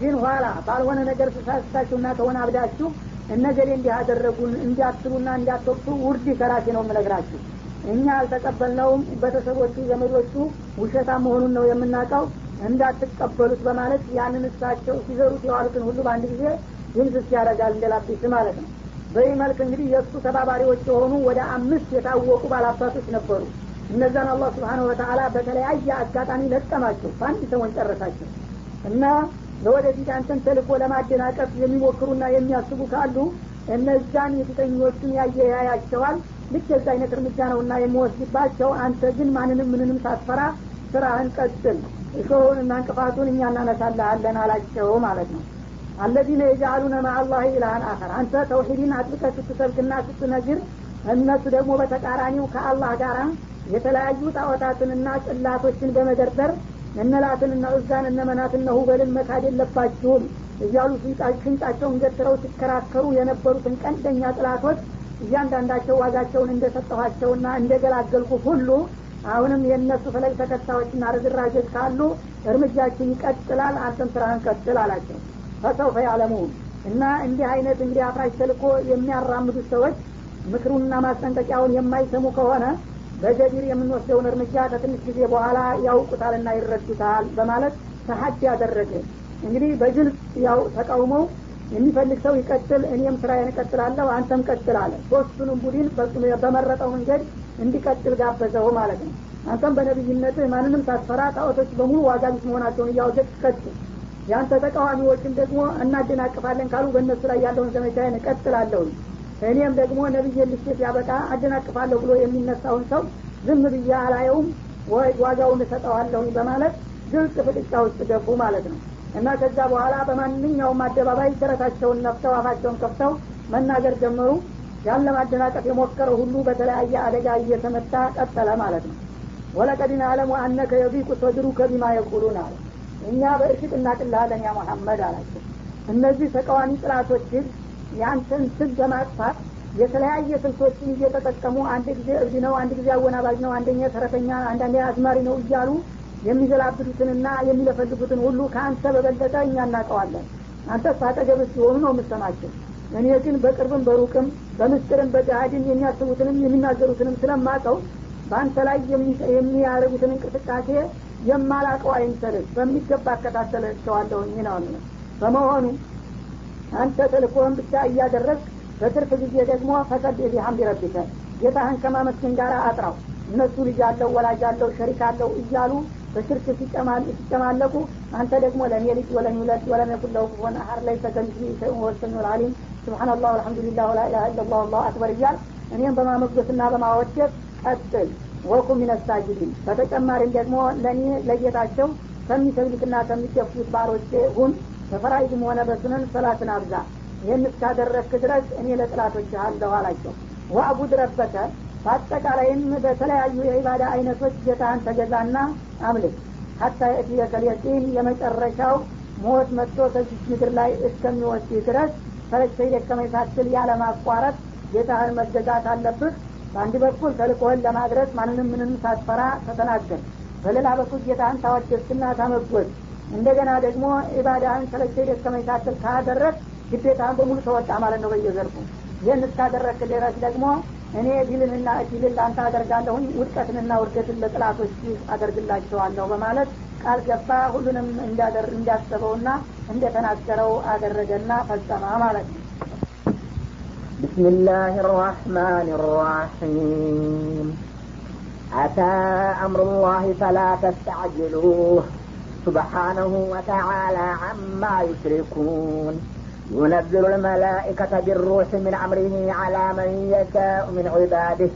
ግን ኋላ ባልሆነ ነገር ስሳስታችሁና ከሆነ አብዳችሁ እነገሌ እንዲህ አደረጉን እንዲያትሉና እንዲያተወቅቱ ውርድ ከራሴ ነው የምነግራችሁ። እኛ አልተቀበልነውም። ቤተሰቦቹ ዘመዶቹ ውሸታ መሆኑን ነው የምናውቀው እንዳትቀበሉት በማለት ያንን እሳቸው ሲዘሩት የዋሉትን ሁሉ በአንድ ጊዜ ድምስስ ያደርጋል እንደላቢስ ማለት ነው። በዚህ መልክ እንግዲህ የእሱ ተባባሪዎች የሆኑ ወደ አምስት የታወቁ ባላባቶች ነበሩ። እነዛን አላህ ስብሓነሁ ወተአላ በተለያየ አጋጣሚ ለቀማቸው በአንድ ሰሞን ጨረሳቸው። እና ለወደፊት አንተን ተልኮ ለማደናቀፍ የሚሞክሩና የሚያስቡ ካሉ እነዛን የፊተኞቹን ያየ ያያቸዋል። ልክ የዛ አይነት እርምጃ ነውና የሚወስድባቸው አንተ ግን ማንንም ምንንም ሳትፈራ ስራህን ቀጥል እሾሁንና እንቅፋቱን እኛ እናነሳልሃለን አላቸው ማለት ነው። አለዚነ የጃአሉነ ማአላህ ኢላሃን አኸር። አንተ ተውሂድን አጥብቀህ ስትሰብክና ስትነግር እነሱ ደግሞ በተቃራኒው ከአላህ ጋር የተለያዩ ጣዖታትንና ጽላቶችን በመደርደር እነላትንና እዛን እነመናትና ሁበልን መካድ የለባችሁም እያሉ ሽንጣቸውን ገትረው ሲከራከሩ የነበሩትን ቀንደኛ ጥላቶች እያንዳንዳቸው ዋጋቸውን እንደሰጠኋቸውና እንደገላገልኩ ሁሉ አሁንም የእነሱ ፈለግ ተከታዮችና ርዝራዦች ካሉ እርምጃችን ይቀጥላል አንተም ስራህን ቀጥል አላቸው። ፈሰውፈ ያለሙን እና እንዲህ አይነት እንግዲህ አፍራሽ ተልኮ የሚያራምዱት ሰዎች ምክሩንና ማስጠንቀቂያውን የማይሰሙ ከሆነ በጀቢር የምንወስደውን እርምጃ ከትንሽ ጊዜ በኋላ ያውቁታልና ይረዱታል በማለት ተሀድ ያደረገ። እንግዲህ በግልጽ ያው ተቃውመው የሚፈልግ ሰው ይቀጥል እኔም ስራዬን እቀጥላለሁ አንተም ቀጥል አለ። ሶስቱንም ቡድን በመረጠው መንገድ እንዲቀጥል ጋበዘው ማለት ነው። አንተም በነቢይነት ማንንም ሳትፈራ ጣዖቶች በሙሉ ዋጋ ቢስ መሆናቸውን እያወጀት ቀጥል ያንተ ተቃዋሚዎችም ደግሞ እናደናቅፋለን ካሉ በእነሱ ላይ ያለውን ዘመቻዬን እቀጥላለሁ። እኔም ደግሞ ነቢይ ልሽት ያበቃ አደናቅፋለሁ ብሎ የሚነሳውን ሰው ዝም ብዬ አላየውም ዋጋውን እሰጠዋለሁኝ በማለት ግልጽ ፍጥጫ ውስጥ ገቡ ማለት ነው እና ከዛ በኋላ በማንኛውም አደባባይ ስረታቸውን ነፍተው አፋቸውን ከፍተው መናገር ጀመሩ። ያን ለማደናቀፍ የሞከረው ሁሉ በተለያየ አደጋ እየተመታ ቀጠለ ማለት ነው። ወለቀዲን አለሙ አነከ የቢቁ ሰድሩከ ቢማ የቁሉን አለ። እኛ በእርግጥ እናቅልሃለን ያ መሐመድ አላቸው። እነዚህ ተቃዋሚ ጥላቶች ያንተን ስም በማጥፋት የተለያየ ስልቶችን እየተጠቀሙ አንድ ጊዜ እብድ ነው አንድ ጊዜ አወናባጅ ነው አንደኛ ተረተኛ አንዳንዴ አዝማሪ ነው እያሉ የሚገላብጡትንና የሚለፈልጉትን ሁሉ ከአንተ በበለጠ እኛ እናውቀዋለን። አንተ ሳጠገብ ሲሆኑ ነው የምሰማቸው እኔ ግን በቅርብም በሩቅም በምስጢርም በጃሃድን የሚያስቡትንም የሚናገሩትንም ስለማቀው በአንተ ላይ የሚያደርጉትን እንቅስቃሴ የማላቀው አይምሰልህ በሚገባ አከታተላቸዋለሁኝ ነው በመሆኑ አንተ ተልኮህን ብቻ እያደረግ በትርፍ ጊዜ ደግሞ ፈቀድ ቢሐምድ ረቢከ። ጌታህን ከማመስገን ጋር አጥራው። እነሱ ልጅ አለው ወላጅ አለው ሸሪክ አለው እያሉ በሽርክ ሲጨማለቁ አንተ ደግሞ ለእኔ ልጅ ወለም ይውለድ ወለም የኩን ለሁ ኩፉወን አሐድ ለይሰ ከሚስሊሂ ሸይኡን ወሁወ ሰሚዑል ዓሊም ሱብሓነላህ ወልሐምዱሊላህ ወላ ኢላሀ ኢለላህ ወላሁ አክበር እያል እኔም በማሞገስና በማወደስ ቀጥል። ወኩም ሚነ ሳጅዲን። በተጨማሪም ደግሞ ለእኔ ለጌታቸው ከሚሰግዱትና ከሚገፉት ባሮቼ ሁን። በፈራይድም ሆነ በሱነን ሰላትን አብዛ። ይህን እስካደረግክ ድረስ እኔ ለጥላቶች አለሁ አላቸው። ወአቡድ ረበከ በአጠቃላይም በተለያዩ የኢባዳ አይነቶች ጌታህን ተገዛና አምልክ። ሀታ የእትየከል የመጨረሻው ሞት መጥቶ ከዚች ምድር ላይ እስከሚወስድ ድረስ ፈለግተይ ደከመኝ ሳትል ያለማቋረጥ ጌታህን መገዛት አለብህ። በአንድ በኩል ተልቆህን ለማድረስ ማንንም ምንም ሳትፈራ ተተናገር። በሌላ በኩል ጌታህን ታወደስና ታመጎዝ እንደገና ደግሞ ኢባዳህን ሰለቸኝ ደከመኝ ሳትል ካደረግ ግዴታህን በሙሉ ተወጣ ማለት ነው በየዘርፉ። ይህን እስካደረግክ ድረስ ደግሞ እኔ ድልንና እድልን ለአንተ አደርጋለሁኝ ውድቀትንና ውድገትን ለጥላቶች አደርግላቸዋለሁ በማለት ቃል ገባ ሁሉንም እንዳሰበውና እንደተናገረው አደረገና ፈጸመ ማለት ነው بسم الله الرحمن الرحيم أتى أمر الله فلا تستعجلوه سبحانه وتعالى عما يشركون ينزل الملائكة بالروح من أمره على من يشاء من عباده.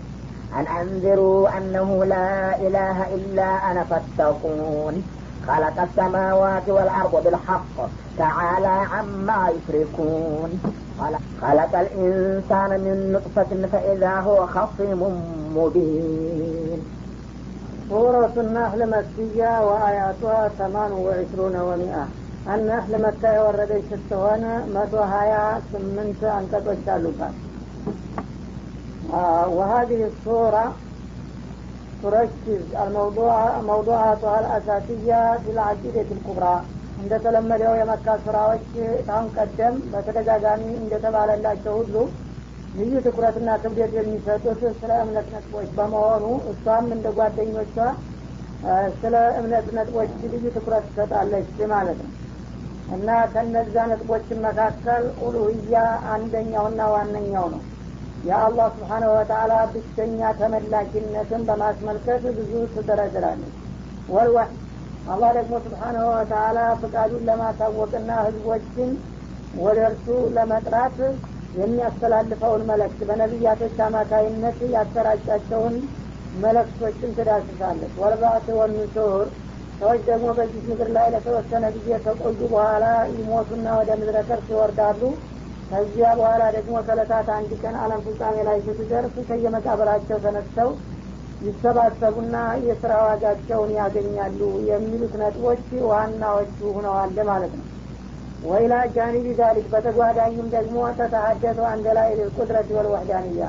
أن أنذروا أنه لا إله إلا أنا فاتقون. خلق السماوات والأرض بالحق. تعالى عما يشركون. خلق الإنسان من نطفة فإذا هو خصيم مبين. سورة النحل مكية وآياتها ثمان وعشرون ومئة النحل مكة የወረደች ስትሆን መቶ ሀያ ስምንት አንቀጾች አሉባት وهذه الصورة تركز موضوعاتها الأساسية في العقيدة الكبرى እንደተለመደው የመካ ስራዎች ታሁን ቀደም በተደጋጋሚ እንደተባለላቸው ሁሉ ልዩ ትኩረትና ክብደት የሚሰጡት ስለ እምነት ነጥቦች በመሆኑ እሷም እንደ ጓደኞቿ ስለ እምነት ነጥቦች ልዩ ትኩረት ትሰጣለች ማለት ነው እና ከነዛ ነጥቦችን መካከል ኡሉህያ አንደኛውና ዋነኛው ነው። የአላህ ስብሓነሁ ወተአላ ብቸኛ ተመላኪነትን በማስመልከት ብዙ ትደረድራለች። ወልዋህ አላህ ደግሞ ስብሓናሁ ወተአላ ፍቃዱን ለማሳወቅና ህዝቦችን ወደ እርሱ ለመጥራት የሚያስተላልፈውን መለክት በነቢያቶች አማካይነት ያሰራጫቸውን መለክቶችን ትዳስሳለች። ወልባት ወኑሱር ሰዎች ደግሞ በዚህ ምድር ላይ ለተወሰነ ጊዜ ከቆዩ በኋላ ይሞቱና ወደ ምድረ ከርስ ይወርዳሉ። ከዚያ በኋላ ደግሞ ከለታት አንድ ቀን አለም ፍጻሜ ላይ ስትደርስ ከየመቃብራቸው ተነስተው ይሰባሰቡና የስራ ዋጋቸውን ያገኛሉ የሚሉት ነጥቦች ዋናዎቹ ሁነዋል ማለት ነው። ወይላ ጃኒቢ ዛሊክ በተጓዳኝም ደግሞ ተተሀደቱ አንደ ላይ ልቁድረት ወልወህዳንያ።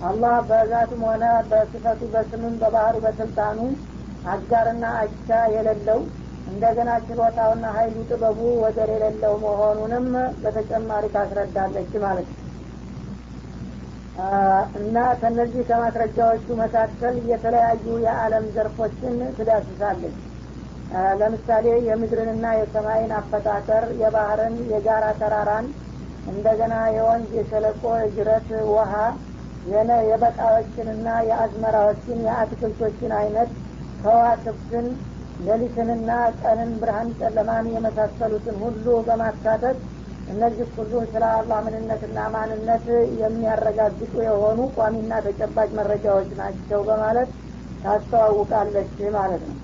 አላህ በዛቱም ሆነ በስፈቱ በስምም በባህሩ በስልጣኑ አጋርና አቻ የሌለው እንደገና ችሎታውና ሀይሉ ጥበቡ ወደር የሌለው መሆኑንም በተጨማሪ ታስረዳለች ማለት ነው። እና ከነዚህ ከማስረጃዎቹ መካከል የተለያዩ የዓለም ዘርፎችን ትዳስሳለች። ለምሳሌ የምድርንና የሰማይን አፈጣጠር የባህርን የጋራ ተራራን እንደገና የወንዝ የሸለቆ የጅረት ውሃ የበቃዎችንና የአዝመራዎችን የአትክልቶችን አይነት ከዋክብትን ሌሊትንና ቀንን ብርሃን ጨለማን የመሳሰሉትን ሁሉ በማካተት እነዚህ ሁሉ ስለ አላህ ምንነትና ማንነት የሚያረጋግጡ የሆኑ ቋሚና ተጨባጭ መረጃዎች ናቸው በማለት ታስተዋውቃለች ማለት ነው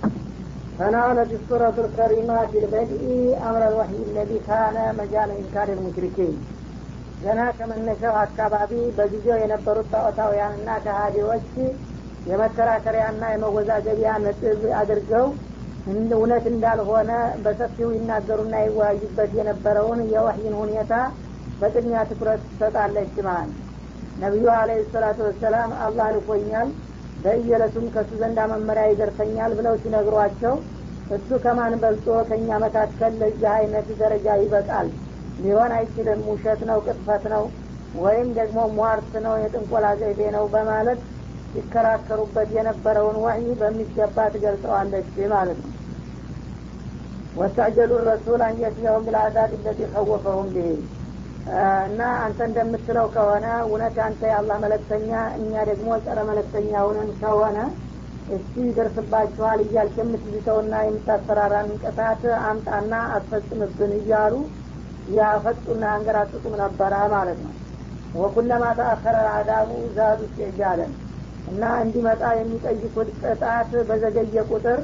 فنالت السورة الكريمة في البدء أمر الوحي الذي كان مجال إنكار المشركين ገና ከመነሻው አካባቢ በጊዜው የነበሩት ጣዖታውያንና ከሃዲዎች የመከራከሪያና የመወዛገቢያ ነጥብ አድርገው እውነት እንዳልሆነ በሰፊው ይናገሩና ይወያዩበት የነበረውን የወህይን ሁኔታ በቅድሚያ ትኩረት ትሰጣለች ማለት ነቢዩ አለ ሰላቱ ወሰላም አላህ ልኮኛል በእየለቱም ከእሱ ዘንዳ መመሪያ ይደርሰኛል ብለው ሲነግሯቸው እሱ ከማን በልጦ ከእኛ መካከል ለዚህ አይነት ደረጃ ይበቃል? ሊሆን አይችልም ውሸት ነው ቅጥፈት ነው ወይም ደግሞ ሟርት ነው የጥንቆላ ዘይቤ ነው በማለት ሲከራከሩበት የነበረውን ወህይ በሚገባ ትገልጸዋለች ማለት ነው። ወስተዕጀሉ ረሱል አንየትለሁም ብልአዛብ ለቲ ከወፈሁም ብህ እና አንተ እንደምትለው ከሆነ እውነት አንተ የአላህ መለክተኛ እኛ ደግሞ ጸረ መለክተኛ ሁነን ከሆነ እስቲ ይደርስባችኋል እያልክ የምትዝተውና የምታስፈራራን ቅጣት አምጣና አስፈጽምብን እያሉ ያፈጡና አንገራጥጡም ነበረ ማለት ነው። ወኩለማ ተአኸረ አዳቡ ዛዱ ኢስቲዕጃለን እና እንዲመጣ የሚጠይቁት ቅጣት በዘገየ ቁጥር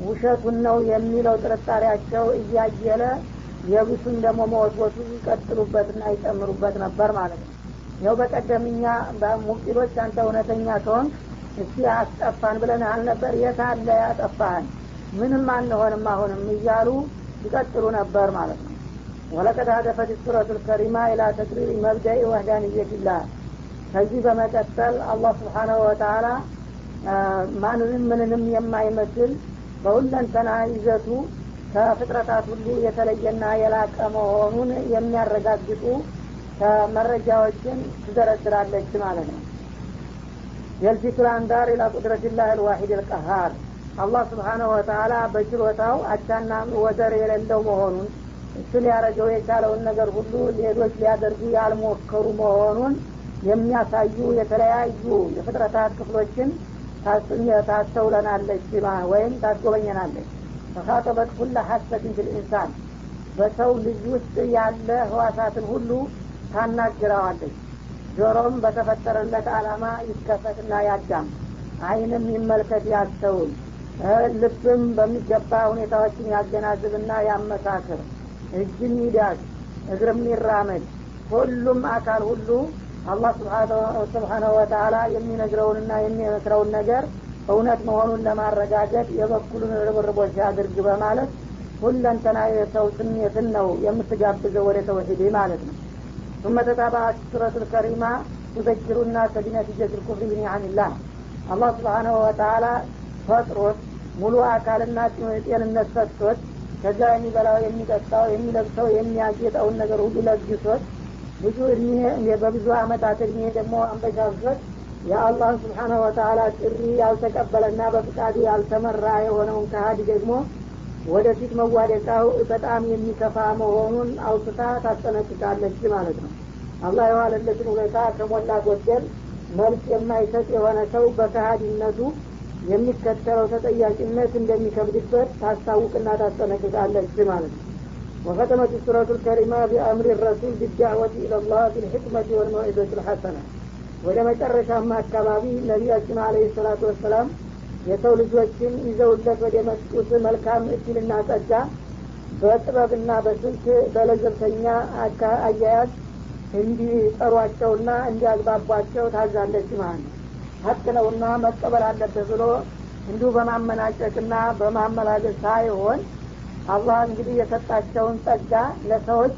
ውሸቱን ነው የሚለው ጥርጣሬያቸው እያየለ የብሱን ደግሞ መወትወቱ ይቀጥሉበትና ይጨምሩበት ነበር ማለት ነው። ይኸው በቀደምኛ ሙቂሎች አንተ እውነተኛ ከሆን እስቲ አስጠፋን ብለን አልነበር የት ያጠፋህን? ምንም አንሆንም አሁንም እያሉ ይቀጥሉ ነበር ማለት ነው። ወለቀድ ሀደፈት ሱረቱ ልከሪማ ኢላ ተቅሪር መብደኢ ወህዳንየትላህ ከዚህ በመቀጠል አላህ ስብሓናሁ ወተላ ማንንም ምንንም የማይመስል በሁለንተና ይዘቱ ከፍጥረታት ሁሉ የተለየና የላቀ መሆኑን የሚያረጋግጡ መረጃዎችን ትዘረድራለች ማለት ነው። የልፊቱ ልአንዳር ኢላ ቁድረትላህ ልዋሒድ ልቀሃር አላህ ስብሓናሁ ወተላ በችሎታው አቻና ወደር የሌለው መሆኑን እሱ ሊያረገው የቻለውን ነገር ሁሉ ሌሎች ሊያደርጉ ያልሞከሩ መሆኑን የሚያሳዩ የተለያዩ የፍጥረታት ክፍሎችን ታስተውለናለች ወይም ታስጎበኘናለች። ተካጠበት ኩለ ሀሰትን ፊል ኢንሳን። በሰው ልጅ ውስጥ ያለ ህዋሳትን ሁሉ ታናግረዋለች ጆሮም በተፈጠረለት አላማ ይከፈትና ያዳም። አይንም ይመልከት ያስተውል። ልብም በሚገባ ሁኔታዎችን ያገናዝብና ያመሳክር። እጅም ይዳግ እግርም ይራመድ። ሁሉም አካል ሁሉ አላህ ስብሓናሁ ወተላ የሚነግረውንና የሚመክረውን ነገር እውነት መሆኑን ለማረጋገጥ የበኩሉን ርብርቦች ያድርግ በማለት ሁለንተና የሰው ስሜትን ነው የምትጋብዘው ወደ ተውሂድ ማለት ነው ثم تتابعت سورة الكريمة تذكر الناس بنتيجة الكفر بنعم الله الله سبحانه وتعالى ፈጥሮት ሙሉ አካልና ጤንነት ሰጥቶት ከዛ የሚበላው የሚጠጣው የሚለብሰው የሚያጌጠውን ነገር ሁሉ ለግሶት ብዙ እድሜ በብዙ አመታት እድሜ ደግሞ አንበሻሶት የአላህን ስብሓነ ወተላ ጥሪ ያልተቀበለና በፍቃዱ ያልተመራ የሆነውን ከሀዲ ደግሞ ወደፊት መዋደቃው በጣም የሚከፋ መሆኑን አውስታ ታስጠነቅቃለች ማለት ነው። አላህ የዋለለትን ሁኔታ ከሞላ ጎደል መልስ የማይሰጥ የሆነ ሰው በከሀዲነቱ የሚከተለው ተጠያቂነት እንደሚከብድበት ታስታውቅና ታስጠነቅቃለች ማለት ነው وختمت السورة الكريمة بأمر الرسول بالدعوة إلى الله بالحكمة والموعظة الحسنة ወደ መጨረሻማ አካባቢ ነቢያችን አለ ሰላቱ ወሰላም የሰው ልጆችን ይዘውለት ወደ መጡት መልካም እድልና ጸጋ በጥበብና በስልት በለዘብተኛ አያያዝ እንዲጠሯቸውና እንዲያግባቧቸው ታዛለች ማለት ነው ሀቅ ነውና መቀበል አለበት ብሎ እንዲሁ በማመናጨቅና በማመላለስ ሳይሆን አላህ እንግዲህ የሰጣቸውን ጸጋ ለሰዎች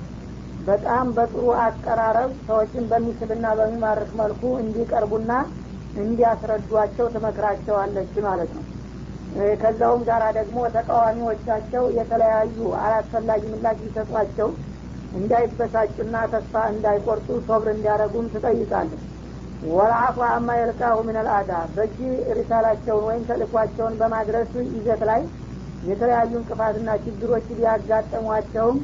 በጣም በጥሩ አቀራረብ ሰዎችን በሚስብና በሚማርክ መልኩ እንዲቀርቡና እንዲያስረዷቸው ትመክራቸዋለች ማለት ነው። ከዛውም ጋር ደግሞ ተቃዋሚዎቻቸው የተለያዩ አላስፈላጊ ምላሽ ሊሰጧቸው እንዳይበሳጩና ተስፋ እንዳይቆርጡ ሶብር እንዲያደረጉም ትጠይቃለች። ወልአፉ አማ የልቃሁ ምን ልአዳ በእጅ ሪሳላቸውን ወይም ተልኳቸውን በማድረስ ይዘት ላይ የተለያዩ እንቅፋትና ችግሮች ሊያጋጠሟቸውም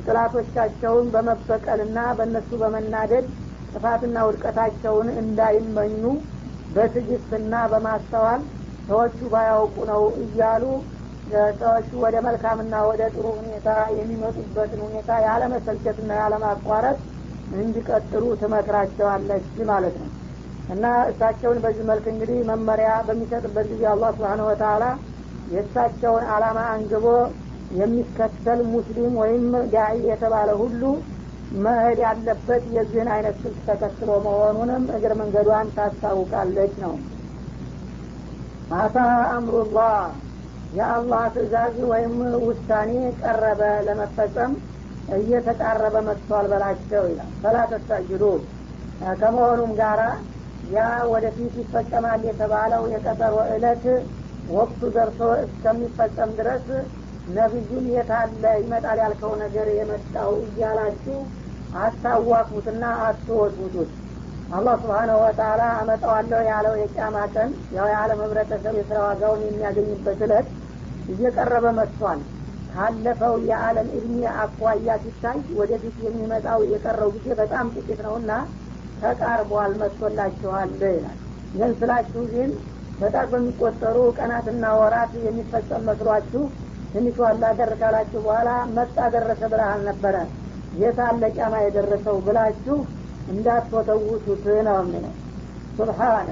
ጥላቶቻቸውን በመበቀልና በእነሱ በመናደድ ጥፋትና ውድቀታቸውን እንዳይመኙ በትዕግስትና በማስተዋል ሰዎቹ ባያውቁ ነው እያሉ ሰዎቹ ወደ መልካምና ወደ ጥሩ ሁኔታ የሚመጡበትን ሁኔታ ያለመሰልቸትና ያለማቋረጥ እንዲቀጥሉ ትመክራቸዋለች ማለት ነው። እና እሳቸውን በዚህ መልክ እንግዲህ መመሪያ በሚሰጥበት ጊዜ አላህ ስብሓን ወተላ የእሳቸውን አላማ አንግቦ የሚከተል ሙስሊም ወይም ዳዒ የተባለ ሁሉ መሄድ ያለበት የዚህን አይነት ስልት ተከትሎ መሆኑንም እግር መንገዷን ታስታውቃለች ነው። አታ አምሩላህ የአላህ ትእዛዝ ወይም ውሳኔ ቀረበ ለመፈጸም እየተቃረበ መጥቷል በላቸው ይላል። ፈላ ከመሆኑም ጋራ ያ ወደፊት ይፈጸማል የተባለው የቀጠሮ እለት ወቅቱ ደርሶ እስከሚፈጸም ድረስ ነቢዩን የታለ ይመጣል ያልከው ነገር የመጣው እያላችሁ አታዋቁትና አትወጡት አላህ ስብሓነሁ ወተላ አመጣዋለሁ ያለው የጫማ ቀን ያው የዓለም ህብረተሰብ የስራ ዋጋውን የሚያገኝበት እለት እየቀረበ መጥቷል። ካለፈው የዓለም እድሜ አኳያ ሲታይ ወደፊት የሚመጣው የቀረው ጊዜ በጣም ጥቂት ነውና ተቃርቧል መጥቶላችኋል ይላል። ይህን ስላችሁ ግን በጣም በሚቆጠሩ ቀናትና ወራት የሚፈጸም መስሏችሁ ትንሽ ዋላ ደር ካላችሁ በኋላ መጣ ደረሰ ብርሃን ነበረ። የታለ ጫማ የደረሰው ብላችሁ እንዳትወተውቱት ነው የሚለው። ሱብሓነ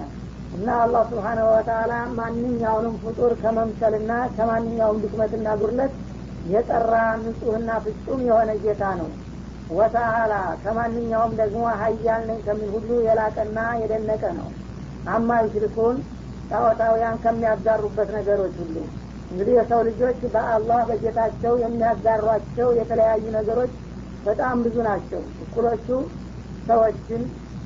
እና አላህ ስብሓነሁ ወተላ ማንኛውንም ፍጡር ከመምሰልና ከማንኛውም ድክመትና ጉድለት የጠራ ንጹህና ፍጹም የሆነ ጌታ ነው። ወተአላ ከማንኛውም ደግሞ ሀያል ነኝ ከሚል ሁሉ የላቀና የደነቀ ነው። አማ ዩሽሪኩን ጣዖታውያን ከሚያጋሩበት ነገሮች ሁሉ። እንግዲህ የሰው ልጆች በአላህ በጌታቸው የሚያጋሯቸው የተለያዩ ነገሮች በጣም ብዙ ናቸው። እኩሎቹ ሰዎችን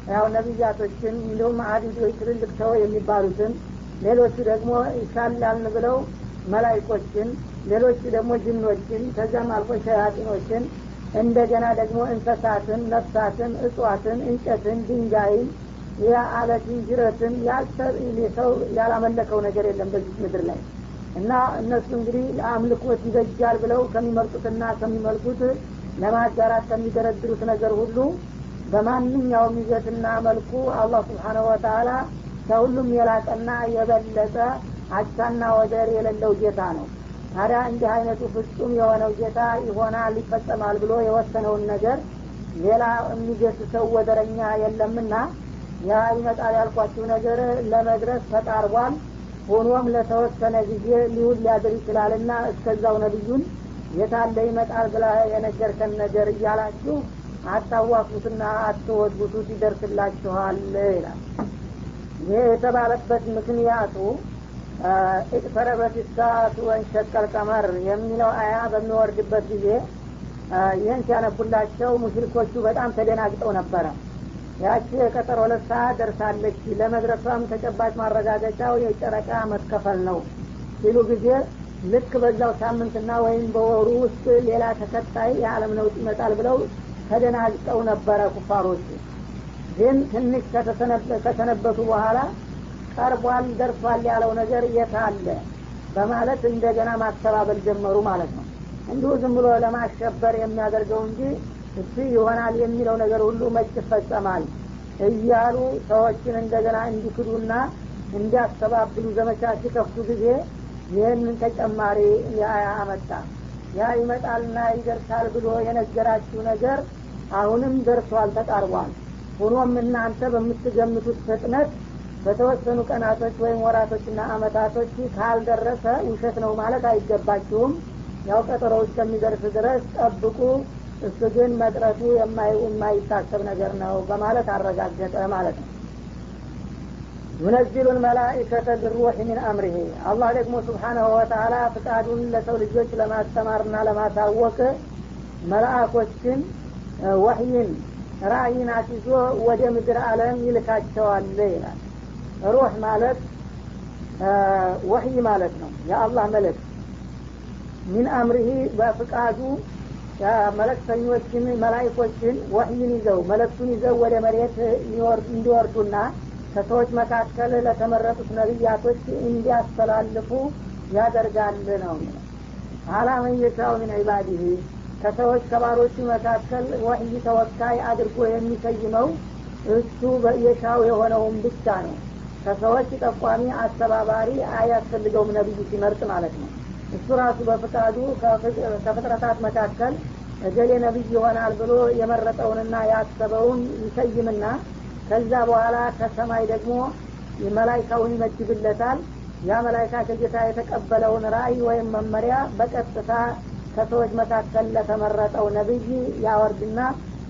ያው ነቢያቶችን እንዲሁም አዲዶች ትልልቅ ሰው የሚባሉትን ሌሎቹ ደግሞ ይሻላልን ብለው መላይኮችን ሌሎቹ ደግሞ ጅኖችን ከዚያም አልፎ ሸያጢኖችን እንደገና ደግሞ እንሰሳትን ነፍሳትን እጽዋትን እንጨትን ድንጋይን የአለትን ጅረትን ሰው ያላመለከው ነገር የለም በዚህ ምድር ላይ። እና እነሱ እንግዲህ ለአምልኮት ይበጃል ብለው ከሚመርጡትና ከሚመልኩት ለማጋራት ከሚደረድሩት ነገር ሁሉ በማንኛውም ይዘትና መልኩ አላህ ስብሓነሁ ወተላ ከሁሉም የላቀና የበለጠ አቻና ወደር የሌለው ጌታ ነው። ታዲያ እንዲህ አይነቱ ፍጹም የሆነው ጌታ ይሆናል ይፈጸማል ብሎ የወሰነውን ነገር ሌላ የሚገስሰው ወደረኛ የለምና ያ ይመጣል ያልኳችሁ ነገር ለመድረስ ተቃርቧል ሆኖም ለተወሰነ ጊዜ ሊውል ሊያድር ይችላልና እስከዛው ነቢዩን የታለ ይመጣል ብላ የነገርከን ነገር እያላችሁ አታዋቁትና አትወድቡቱት ይደርስላችኋል ይላል። ይህ የተባለበት ምክንያቱ እቅተረበት ሰዓቱ ወንሸቀል ቀመር የሚለው አያ በሚወርድበት ጊዜ ይህን ሲያነቡላቸው ሙሽሪኮቹ በጣም ተደናግጠው ነበረ ያቺ የቀጠሮ ሁለት ሰዓት ደርሳለች። ለመድረሷም ተጨባጭ ማረጋገጫው የጨረቃ መከፈል ነው ሲሉ ጊዜ ልክ በዛው ሳምንትና ወይም በወሩ ውስጥ ሌላ ተከታይ የዓለም ነውጥ ይመጣል ብለው ተደናግጠው ነበረ ኩፋሮቹ ግን ትንሽ ከተሰነበቱ በኋላ ቀርቧል ደርሷል ያለው ነገር የት አለ? በማለት እንደገና ማስተባበል ጀመሩ ማለት ነው። እንዲሁ ዝም ብሎ ለማሸበር የሚያደርገው እንጂ እሱ ይሆናል የሚለው ነገር ሁሉ መች ይፈጸማል እያሉ ሰዎችን እንደገና እንዲክዱና እንዲያስተባብሉ ዘመቻ ሲከፍቱ ጊዜ ይህንን ተጨማሪ የአያ አመጣ። ያ ይመጣልና ይደርሳል ብሎ የነገራችሁ ነገር አሁንም ደርሷል ተቃርቧል። ሆኖም እናንተ በምትገምቱት ፍጥነት በተወሰኑ ቀናቶች ወይም ወራቶችና አመታቶች ካልደረሰ ውሸት ነው ማለት አይገባችሁም። ያው ቀጠሮ እስከሚደርስ ድረስ ጠብቁ እሱ ግን መቅረቱ የማይታሰብ ነገር ነው በማለት አረጋገጠ ማለት ነው። ዩነዚሉ ልመላኢከተ ብሩሕ ሚን አምሪሂ። አላህ ደግሞ ስብሓናሁ ወተላ ፍቃዱን ለሰው ልጆች ለማስተማርና ለማሳወቅ መላእኮችን ወህይን ራእይን አስይዞ ወደ ምድር አለም ይልካቸዋል ይላል። ሩህ ማለት ወህይ ማለት ነው። የአላህ መልእክት። ሚን አምርሂ በፍቃዱ መለክተኞችን መላይኮችን ወህይን ይዘው መለክቱን ይዘው ወደ መሬት እንዲወርዱና ከሰዎች መካከል ለተመረጡት ነቢያቶች እንዲያስተላልፉ ያደርጋል ነው። አላመን የሻው ምን ዒባዲህ ከሰዎች ከባሮቹ መካከል ወህይ ተወካይ አድርጎ የሚሰይመው እሱ የሻው የሆነውን ብቻ ነው። ከሰዎች ጠቋሚ አስተባባሪ አያስፈልገውም ነቢዩ ሲመርጥ ማለት ነው እሱ ራሱ በፍቃዱ ከፍጥረታት መካከል እገሌ ነቢይ ይሆናል ብሎ የመረጠውንና ያሰበውን ይሰይምና ከዛ በኋላ ከሰማይ ደግሞ መላይካውን ይመድብለታል ያ መላይካ ከጌታ የተቀበለውን ራእይ ወይም መመሪያ በቀጥታ ከሰዎች መካከል ለተመረጠው ነቢይ ያወርድና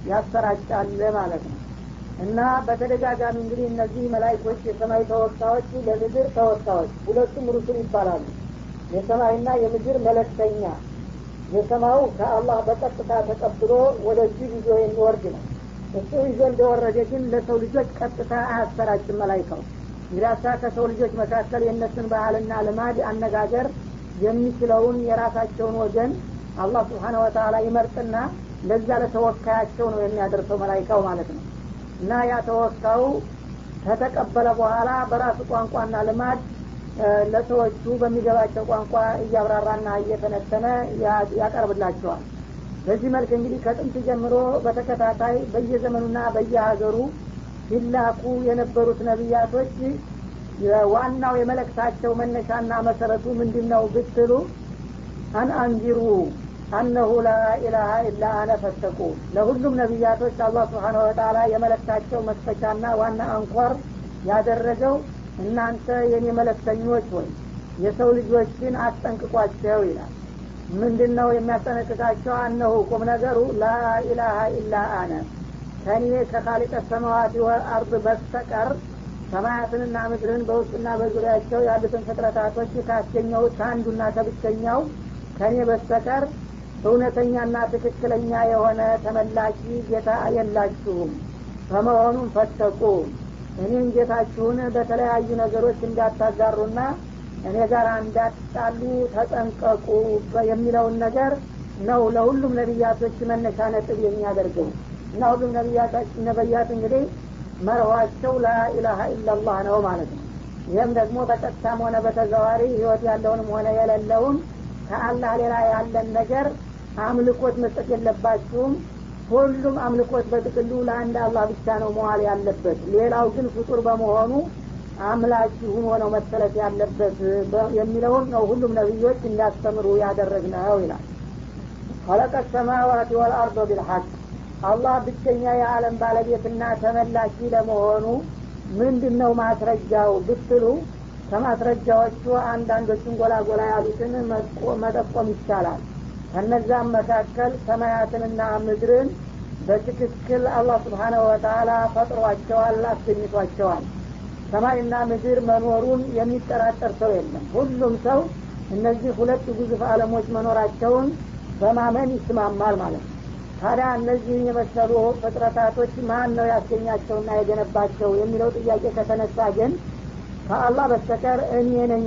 ያሰራጫል ማለት ነው። እና በተደጋጋሚ እንግዲህ እነዚህ መላይኮች የሰማይ ተወካዮች ለምድር ተወካዮች ሁለቱም ሩሱል ይባላሉ የሰማይና የምድር መለክተኛ የሰማዩ ከአላህ በቀጥታ ተቀብሎ ወደዚህ ይዞ የሚወርድ ነው። እሱ ይዞ እንደወረደ ግን ለሰው ልጆች ቀጥታ አያሰራጭም መላይካው እንግዲያሳ ከሰው ልጆች መካከል የእነሱን ባህልና ልማድ አነጋገር የሚችለውን የራሳቸውን ወገን አላህ ስብሓነ ወተላ ይመርጥና ለዛ ለተወካያቸው ነው የሚያደርሰው መላይካው ማለት ነው። እና ያ ተወካዩ ከተቀበለ በኋላ በራሱ ቋንቋና ልማድ ለሰዎቹ በሚገባቸው ቋንቋ እያብራራና እየተነተነ ያቀርብላቸዋል። በዚህ መልክ እንግዲህ ከጥንት ጀምሮ በተከታታይ በየዘመኑና በየሀገሩ ሲላኩ የነበሩት ነቢያቶች ዋናው የመለክታቸው መነሻና መሰረቱ ምንድን ነው ብትሉ አን አንዚሩ አነሁ ላኢላሀ ኢላ አነ ፈተቁ ለሁሉም ነቢያቶች አላህ ስብሓን ወተላ የመለክታቸው መስፈቻና ዋና አንኳር ያደረገው እናንተ የኔ መለክተኞች ወይ የሰው ልጆችን አስጠንቅቋቸው ይላል። ምንድን ነው የሚያስጠነቅቃቸው? አነሁ ቁም ነገሩ ላኢላሀ ኢላ አነ ከኔ ከካሊቀ ሰማዋት ወልአርድ በስተቀር ሰማያትንና ምድርን በውስጥና በዙሪያቸው ያሉትን ፍጥረታቶች ካስገኘሁት ከአንዱና ከብቸኛው ከኔ በስተቀር እውነተኛና ትክክለኛ የሆነ ተመላኪ ጌታ የላችሁም። በመሆኑም ፈተቁ እኔን ጌታችሁን በተለያዩ ነገሮች እንዳታጋሩና እኔ ጋር እንዳትጣሉ ተጠንቀቁ የሚለውን ነገር ነው ለሁሉም ነቢያቶች መነሻ ነጥብ የሚያደርገው። እና ሁሉም ነቢያት እንግዲህ መርኋቸው ላኢላሀ ኢላላህ ነው ማለት ነው። ይህም ደግሞ በቀጥታም ሆነ በተዘዋሪ ህይወት ያለውንም ሆነ የሌለውን ከአላህ ሌላ ያለን ነገር አምልኮት መስጠት የለባችሁም ሁሉም አምልኮት በጥቅሉ ለአንድ አላህ ብቻ ነው መዋል ያለበት። ሌላው ግን ፍጡር በመሆኑ አምላኪ ሁኖ ነው መሰረት ያለበት የሚለውን ነው ሁሉም ነቢዮች እንዲያስተምሩ ያደረግነው ይላል። ከለቀ ሰማዋት ወልአርዶ ቢልሐቅ። አላህ ብቸኛ የዓለም ባለቤትና ተመላኪ ለመሆኑ ምንድን ነው ማስረጃው ብትሉ ከማስረጃዎቹ አንዳንዶችን ጎላ ያሉትን መጠቆም ይቻላል ከነዛም መካከል ሰማያትንና ምድርን በትክክል አላህ ስብሓነሁ ወተላ ፈጥሯቸዋል አስገኝቷቸዋል። ሰማይና ምድር መኖሩን የሚጠራጠር ሰው የለም። ሁሉም ሰው እነዚህ ሁለት ግዙፍ አለሞች መኖራቸውን በማመን ይስማማል ማለት ነው። ታዲያ እነዚህን የመሰሉ ፍጥረታቶች ማን ነው ያስገኛቸውና የገነባቸው የሚለው ጥያቄ ከተነሳ ግን ከአላህ በስተቀር እኔ ነኝ